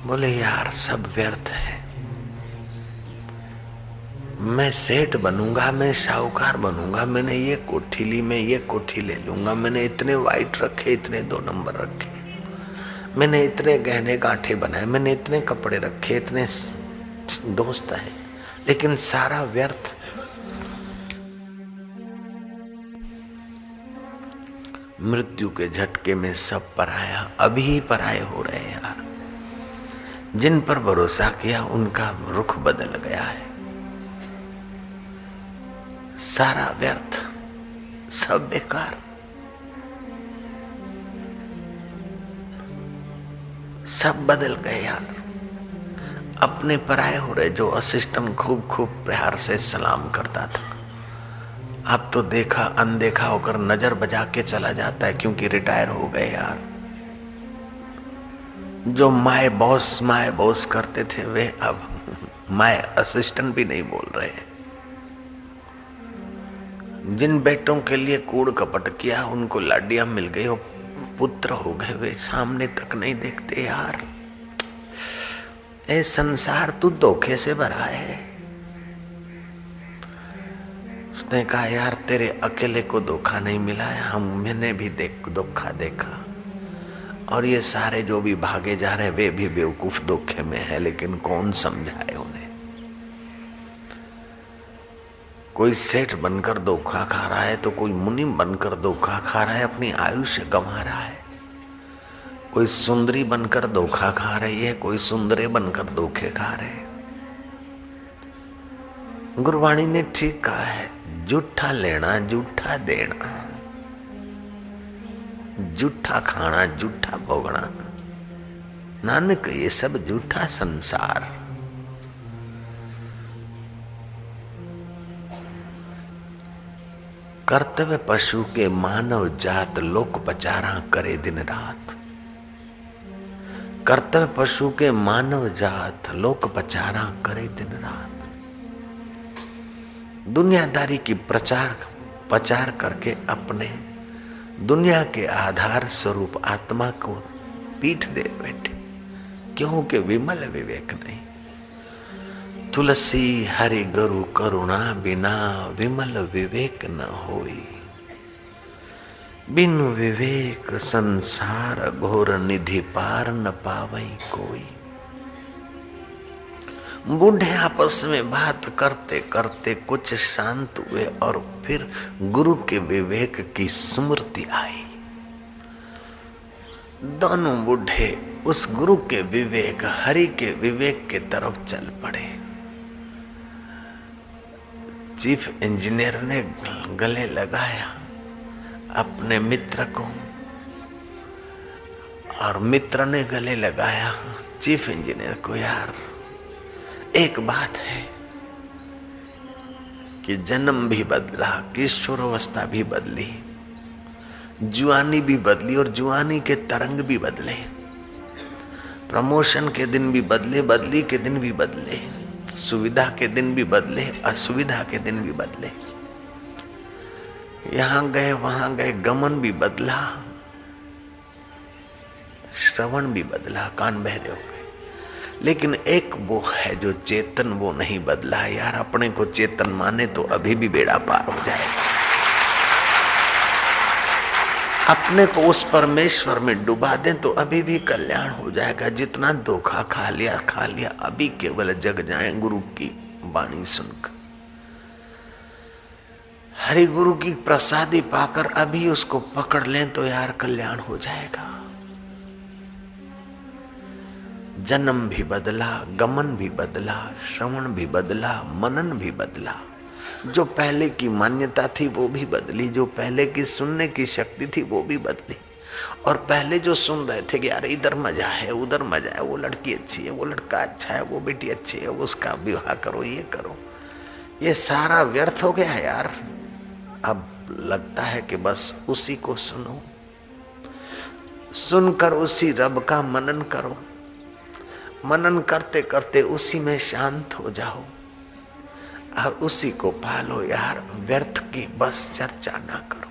बोले, यार, सब व्यर्थ है। मैं सेठ बनूँगा, मैं शाहूकार बनूँगा, मैंने ये कोठी ली, मैं ये कोठी ले लूँगा, मैंने इतने वाइट रखे, इतने दो नंबर रखे, मैंने इतने गहने गांठे बनाए, मैंने इतने कपड़े रखे, इतने दोस्त है, लेकिन सारा व्यर्थ मृत्यु के झटके में सब पराया, अभी पराये हो रहे यार। जिन पर भरोसा किया, उनका रुख बदल गया है। सारा व्यर्थ, सब बेकार। सब बदल गए यार। अपने पराये हो रहे जो असिस्टम खूब खूब प्यार से सलाम करता था। अब तो देखा, अनदेखा होकर नज़र बजा के चला जाता है, क्योंकि रिटायर हो गए यार। जो माए बॉस माए बॉस करते थे, वे अब माए असिस्टेंट भी नहीं बोल रहे जिन बेटों के लिए कूड़ कपट किया, उनको लाडियाँ मिल गई और पुत्र हो गए, वे सामने तक नहीं देखते यार। ए संसार, तू धोखे से भरा है। उसने कहा, यार, तेरे अकेले को धोखा नहीं मिला है, हम, मैंने भी देख, धोखा देखा। और ये सारे जो भी भागे जा रहे वे भी बेवकूफ़ धोखे में है, लेकिन कौन समझाए उन्हें? कोई सेठ बनकर धोखा खा रहा है तो कोई मुनि बनकर धोखा खा रहा है, अपनी आयुष्य गंवा रहा है। कोई सुंदरी बनकर धोखा खा रही है, कोई सुंदरे बनकर धोखे खा रहे गुरवाणी ने ठीक कहा है जूठा लेना, जूठा देना। जूठा खाना, जूठा भोगना। नानक, ये सब जूठा संसार। कर्तव्य पशु के मानव जात लोक पचारा करे दिन रात। कर्तव्य पशु के मानव जात लोक पचारा करे दिन रात। दुनियादारी की प्रचार प्रचार करके अपने दुनिया के आधार स्वरूप आत्मा को पीठ दे बैठे। क्योंकि विमल विवेक नहीं। तुलसी, हरि गुरु, करुणा बिना विमल विवेक न होई। बिन विवेक संसार घोर निधि पार न पावई कोई। बूढ़े आपस में बात करते करते कुछ शांत हुए और फिर गुरु के विवेक की स्मृति आई। दोनों बूढ़े उस गुरु के विवेक, हरि के विवेक के तरफ़ चल पड़े। चीफ इंजीनियर ने गले लगाया अपने मित्र को और मित्र ने गले लगाया। चीफ इंजीनियर को, यार एक बात है कि जन्म भी बदला किशोरावस्था भी बदली, जुआनी भी बदली और जुआनी के तरंग भी बदले। प्रमोशन के दिन भी बदले, बदली के दिन भी बदले, सुविधा के दिन भी बदले, असुविधा के दिन भी बदले। यहाँ गए, वहाँ गए, गमन भी बदला, श्रवण भी बदला, कान बहरे गए लेकिन एक वो है जो चेतन वो नहीं बदला यार, अपने को चेतन माने तो अभी भी बेड़ा पार हो जाएगा अपने को उस परमेश्वर में डुबा दें तो अभी भी कल्याण हो जाएगा। जितना धोखा खा लिया खा लिया, अभी केवल जग जाए गुरु की वाणी सुनकर। हरि गुरु की प्रसादी पाकर अभी उसको पकड़ लें तो यार कल्याण हो जाएगा। जन्म भी बदला, गमन भी बदला, श्रवण भी बदला, मनन भी बदला। जो पहले की मान्यता थी वो भी बदली, जो पहले की सुनने की शक्ति थी वो भी बदली। और पहले जो सुन रहे थे कि यार इधर मज़ा है, उधर मज़ा है, वो लड़की अच्छी है, वो लड़का अच्छा है, वो बेटी अच्छी है, उसका विवाह करो, ये करो। ये सारा व्यर्थ हो गया यार। अब लगता है कि बस उसी को सुनो। सुनकर उसी रब का मनन करो। मनन करते करते उसी में शांत हो जाओ और उसी को पालो यार, व्यर्थ की बस चर्चा ना करो।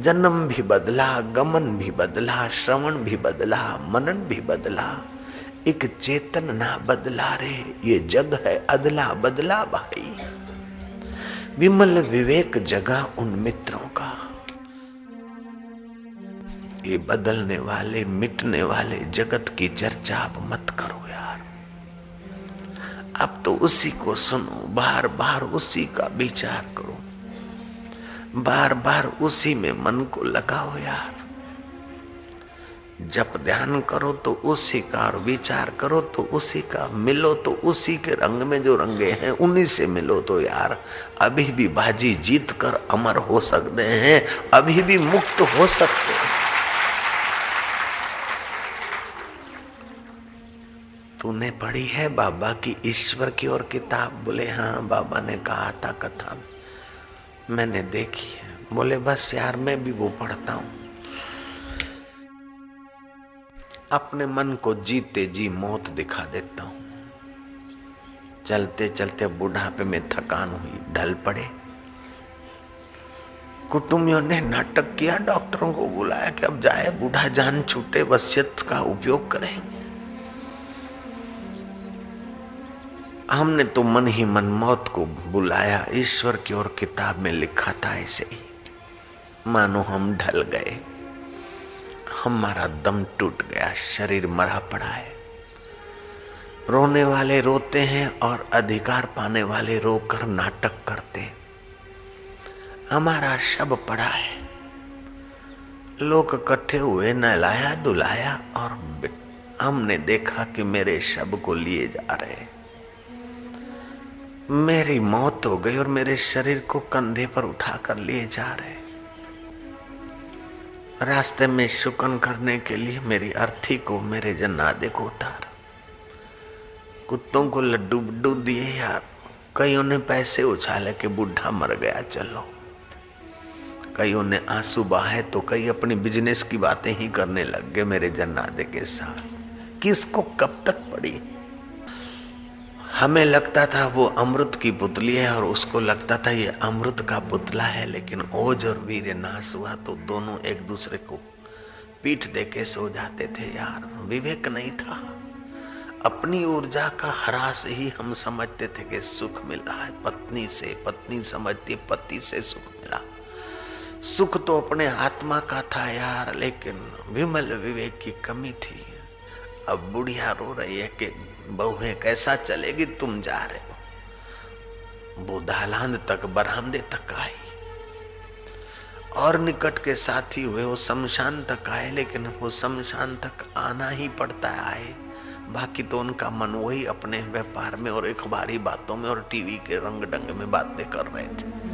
जन्म भी बदला, गमन भी बदला, श्रवण भी बदला, मनन भी बदला, एक चेतन ना बदला रे, ये जग है अदला बदला भाई। विमल विवेक जगा उन मित्रों का। ये बदलने वाले, मिटने वाले जगत की चर्चा आप मत करो यार। अब तो उसी को सुनो बार बार उसी का विचार करो। बार बार उसी में मन को लगाओ यार। जब ध्यान करो तो उसी का और विचार करो तो उसी का, मिलो तो उसी के रंग में जो रंगे हैं, उन्हीं से मिलो तो यार। अभी भी बाजी जीत कर अमर हो सकते हैं, अभी भी मुक्त हो सकते हैं। तूने पढ़ी है बाबा की ईश्वर की और किताब? बोले हाँ बाबा ने कहा था कथा मैंने देखी है। बोले, बस यार, मैं भी वो पढ़ता हूँ। अपने मन को जीते जी मौत दिखा देता हूँ। चलते चलते बुढ़ापे में थकान हुई, ढल पड़े। कुटुंबियों ने नाटक किया, डॉक्टरों को बुलाया कि अब जाए, बूढ़ा जान छूटे, वसियत का उपयोग करें। हमने तो मन ही मन मौत को बुलाया, ईश्वर की ओर किताब में लिखा था ऐसे ही। मानो हम ढल गए। हमारा दम टूट गया, शरीर मरा पड़ा है। रोने वाले रोते हैं और अधिकार पाने वाले रोकर नाटक करते हमारा शब पड़ा है। लोग इकट्ठे हुए नहलाया दुलाया और हमने देखा कि मेरे शब को लिए जा रहे मेरी मौत हो गई और मेरे शरीर को कंधे पर उठाकर लिए जा रहे। रास्ते में शुकन करने के लिए मेरी अर्थी को मेरे जन्नादे को उतार। कुत्तों को लड्डू बड्डू दिए यार। कईयों ने पैसे उछाले के बुढ़ा मर गया, चलो। कईयों ने आँसू बहाए तो कई अपनी बिज़नेस की बातें ही करने लग गए मेरे जन्नादे के साथ। किसको कब तक पड़ी? हमें लगता था वो अमृत की पुतली है और उसको लगता था ये अमृत का पुतला है, लेकिन ओज और वीर नाश हुआ तो दोनों एक दूसरे को पीठ दे के सो जाते थे। यार, विवेक नहीं था। अपनी ऊर्जा का हरास ही हम समझते थे कि सुख मिला है। पत्नी से, पत्नी समझती, पति से सुख मिला। सुख तो अपने आत्मा का था यार, लेकिन विमल विवेक की कमी थी। अब बुढ़िया रो रही है कि बहुएँ कैसा चलेगी तुम जा रहे हो? वो दालान तक बरामदे तक आई। और निकट के साथी हुए, वो शमशान तक आए, लेकिन वो शमशान तक आना ही पड़ता है, आए। बाकी तो उनका मन वही अपने व्यापार में और अखबारी बातों में और टीवी के रंग डंग में बातें कर रहे थे।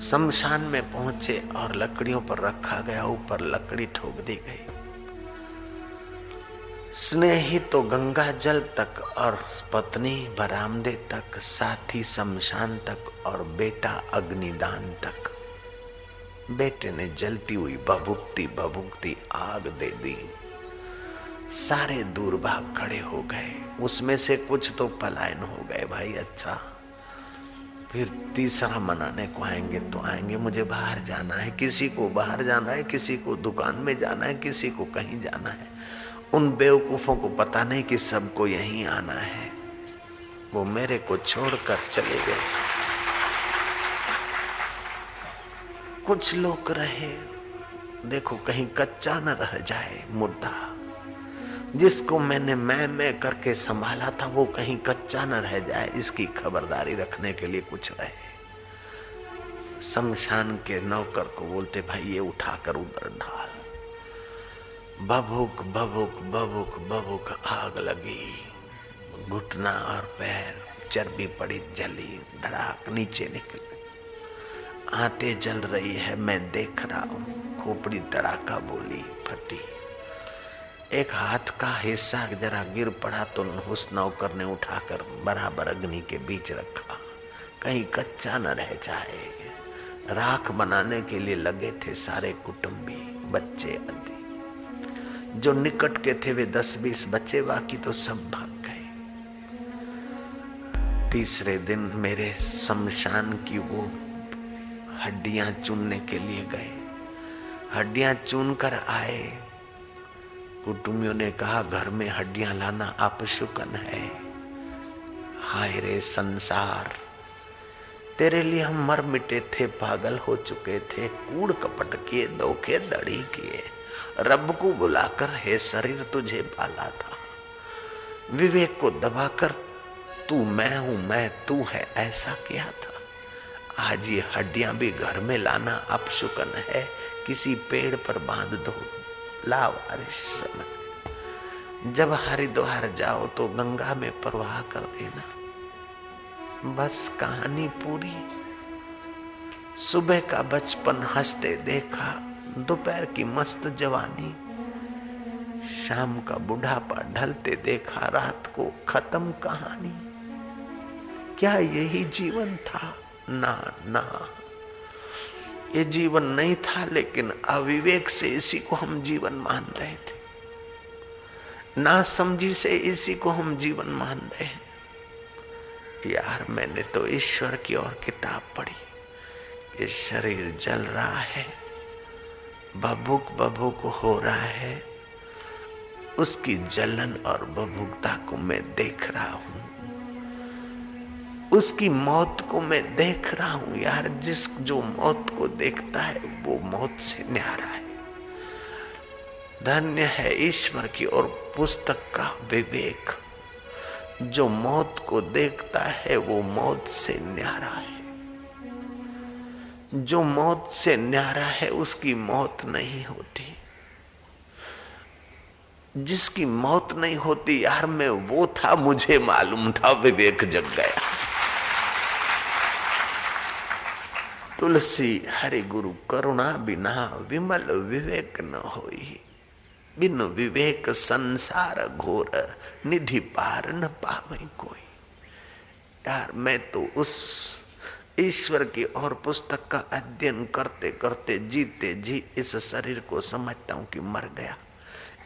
शमशान में पहुँचे और लकड़ियों पर रखा गया, ऊपर लकड़ी ठोक दी गई। स्नेही तो गंगा जल तक और पत्नी बरामदे तक, साथी शमशान तक और बेटा अग्निदान तक। बेटे ने जलती हुई बभुक्ति बभुक्ति आग दे दी। सारे दूर भाग खड़े हो गए। उसमें से कुछ तो पलायन हो गए, भाई अच्छा। फिर तीसरा मनाने को आएँगे तो आएँगे। मुझे बाहर जाना है, किसी को बाहर जाना है, किसी को दुकान में जाना है, किसी को कहीं जाना है। उन बेवकूफों को पता नहीं कि सबको यहीं आना है। वो मेरे को छोड़कर चले गए। कुछ लोग रहे। देखो कहीं कच्चा न रह जाए मुद्दा जिसको मैंने मैं मैं करके संभाला था, वो कहीं कच्चा न रह जाए। इसकी खबरदारी रखने के लिए कुछ रहे। शमशान के नौकर को बोलते, भाई, ये उठाकर उधर ढाल। बबुक बबुक बबुक बबुक आग लगी। घुटना और पैर, चर्बी पड़ी, जली, धड़ाक नीचे निकल। आते जल रही है, मैं देख रहा हूँ, खोपड़ी धड़ाका बोली फटी। एक हाथ का हिस्सा जरा गिर पड़ा तो उस नौकर ने उठाकर बराबर अग्नि के बीच रखा। कहीं कच्चा न रह जाए। राख बनाने के लिए लगे थे सारे कुटुंबी, बच्चे जो निकट के थे वे दस बीस बच्चे, बाकी तो सब भाग गए। तीसरे दिन मेरे शमशान की वो हड्डियाँ चुनने के लिए गए। हड्डियाँ चुन कर आए। कुटुंबियों ने कहा, घर में हड्डियाँ लाना अपशुकन है। हाय रे संसार, तेरे लिए हम मर मिटे थे, पागल हो चुके थे, कूड़ कपट किए, धोखे दड़ी किए। रब को बुलाकर, हे शरीर, तुझे पाला था। विवेक को दबाकर, तू मैं हूँ, मैं तू है, ऐसा किया था। आज ये हड्डियाँ भी घर में लाना अपशुकन है। किसी पेड़ पर बाँध दो। लावारिश समझ जब हरिद्वार जाओ तो गंगा में प्रवाह कर देना। बस कहानी पूरी। सुबह का बचपन हँसते देखा दोपहर की मस्त जवानी। शाम का बुढ़ापा ढलते देखा, रात को खत्म कहानी। क्या यही जीवन था? ना ना। ये जीवन नहीं था, लेकिन अविवेक से इसी को हम जीवन मान रहे थे। ना समझी से इसी को हम जीवन मान रहे हैं। यार, मैंने तो ईश्वर की और किताब पढ़ी। ये शरीर जल रहा है। बबुक बबुक हो रहा है। उसकी जलन और बबुकता को मैं देख रहा हूँ। उसकी मौत को मैं देख रहा हूँ यार। जिस जो मौत को देखता है, वो मौत से न्यारा है। धन्य है ईश्वर की और पुस्तक का विवेक। जो मौत को देखता है, वो मौत से न्यारा है। जो मौत से न्यारा है, उसकी मौत नहीं होती। जिसकी मौत नहीं होती, यार, मैं वो था, मुझे मालूम था, विवेक जग गया। तुलसी हरि गुरु करुणा बिना विमल विवेक न होई। बिन विवेक संसार घोर, निधि पार न पावे कोई। यार, मैं तो उस ईश्वर की और पुस्तक का अध्ययन करते करते जीते जी इस शरीर को समझता हूँ कि मर गया।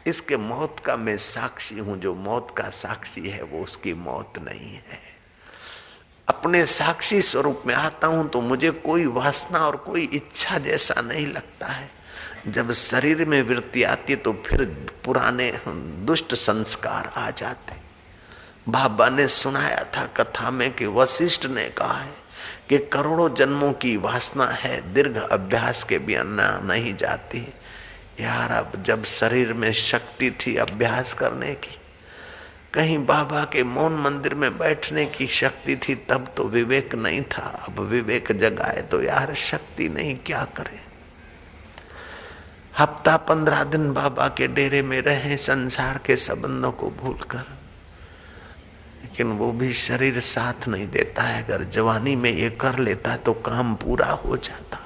इसके मौत का मैं साक्षी हूँ, जो मौत का साक्षी है, वो उसकी मौत नहीं है। अपने साक्षी स्वरूप में आता हूँ तो मुझे कोई वासना और कोई इच्छा जैसा नहीं लगता है। जब शरीर में वृत्ति आती है तो फिर पुराने दुष्ट संस्कार आ जाते। बाबा ने सुनाया था कथा में कि वशिष्ठ ने कहा है कि करोड़ों जन्मों की वासना है, दीर्घ अभ्यास के भी अन्ना नहीं जाती। यार, अब जब शरीर में शक्ति थी अभ्यास करने की, कहीं बाबा के मौन मंदिर में बैठने की शक्ति थी, तब तो विवेक नहीं था। अब विवेक जगाए तो यार शक्ति नहीं, क्या करे? हफ़्ता पंद्रह दिन बाबा के डेरे में रहे, संसार के संबंधों को भूलकर। लेकिन वो भी शरीर साथ नहीं देता है। अगर जवानी में ये कर लेता तो काम पूरा हो जाता।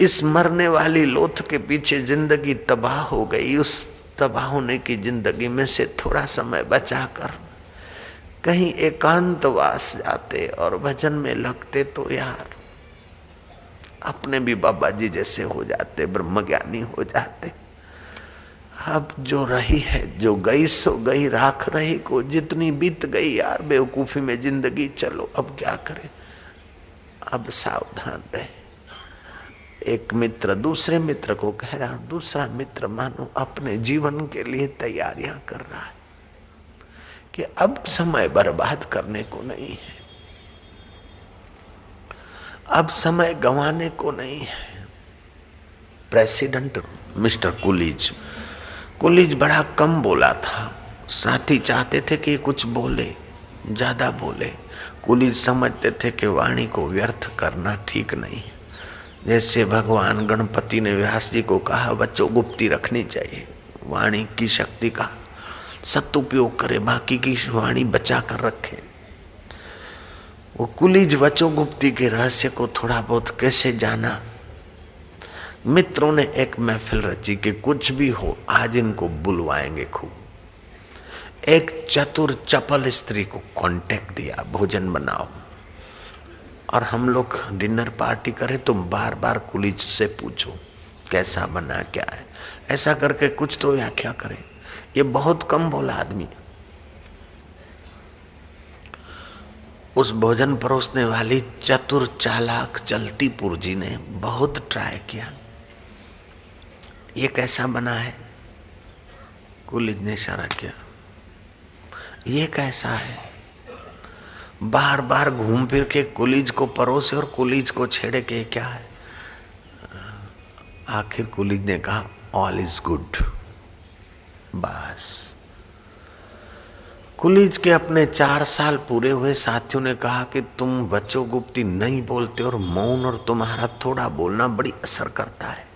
इस मरने वाली लोथ के पीछे ज़िंदगी तबाह हो गई। उस तबाह होने की ज़िंदगी में से थोड़ा समय बचाकर कहीं एकांतवास जाते और भजन में लगते तो यार, अपने भी बाबा जी जैसे हो जाते, ब्रह्मज्ञानी हो जाते। अब जो रही है, जो गई सो गई, राख रही को जितनी बीत गई यार, बेवकूफ़ी में ज़िंदगी, चलो अब क्या करें? अब सावधान रहे। एक मित्र दूसरे मित्र को कह रहा दूसरा मित्र मानो अपने जीवन के लिए तैयारियाँ कर रहा है कि अब समय बर्बाद करने को नहीं है। अब समय गंवाने को नहीं है। प्रेसिडेंट मिस्टर कुलीज कुलीज बड़ा कम बोला था। साथी चाहते थे कि कुछ बोले, ज़्यादा बोले। कुलीज समझते थे कि वाणी को व्यर्थ करना ठीक नहीं। जैसे भगवान गणपति ने व्यास जी को कहा, बच्चों, गुप्ती रखनी चाहिए, वाणी की शक्ति का सदुपयोग करे, बाकी की वाणी बचा कर रखे। वो कुलीज वचो गुप्ती के रहस्य को थोड़ा बहुत कैसे जाना मित्रों ने एक महफिल रची कि कुछ भी हो, आज इनको बुलवाएँगे खूब। एक चतुर चपल स्त्री को कांटेक्ट दिया, भोजन बनाओ। और हम लोग डिनर पार्टी करें तो बार बार कुलीज से पूछो, कैसा बना, क्या है? ऐसा करके कुछ तो व्याख्या करें। ये बहुत कम बोला आदमी। उस भोजन परोसने वाली चतुर चालाक चलती पुरजी ने बहुत ट्राई किया। ये कैसा बना है? कुलिज ने इशारा किया? ये कैसा है? बार बार घूम फिर के कुलीज को परोसे और कुलीज को छेड़े के क्या है? आखिर कुलीज ने कहा ऑल इज़ गुड बस। कुलीज के अपने चार साल पूरे हुए साथियों ने कहा कि तुम बच्चों गुप्ती नहीं बोलते और मौन और तुम्हारा थोड़ा बोलना बड़ी असर करता है।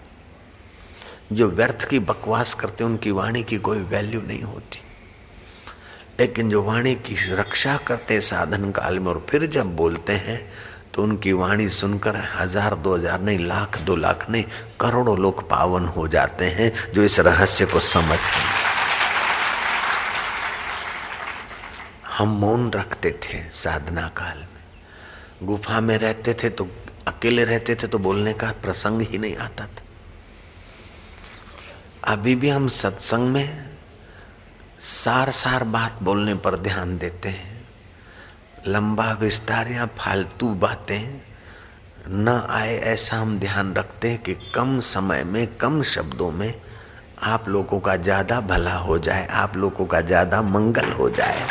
जो व्यर्थ की बकवास करते उनकी वाणी की कोई वैल्यू नहीं होती। लेकिन जो वाणी की रक्षा करते साधन काल में और फिर जब बोलते हैं तो उनकी वाणी सुनकर हज़ार, दो हज़ार नहीं, लाख, दो लाख नहीं, करोड़ों लोग पावन हो जाते हैं जो इस रहस्य को समझते हैं। हम मौन रखते थे साधना काल में। गुफा में रहते थे तो अकेले रहते थे तो बोलने का प्रसंग ही नहीं आता था। अभी भी हम सत्संग में सार सार बात बोलने पर ध्यान देते हैं। लंबा विस्तार या फालतू बातें न आए ऐसा हम ध्यान रखते हैं कि कम समय में, कम शब्दों में आप लोगों का ज़्यादा भला हो जाए, आप लोगों का ज़्यादा मंगल हो जाए।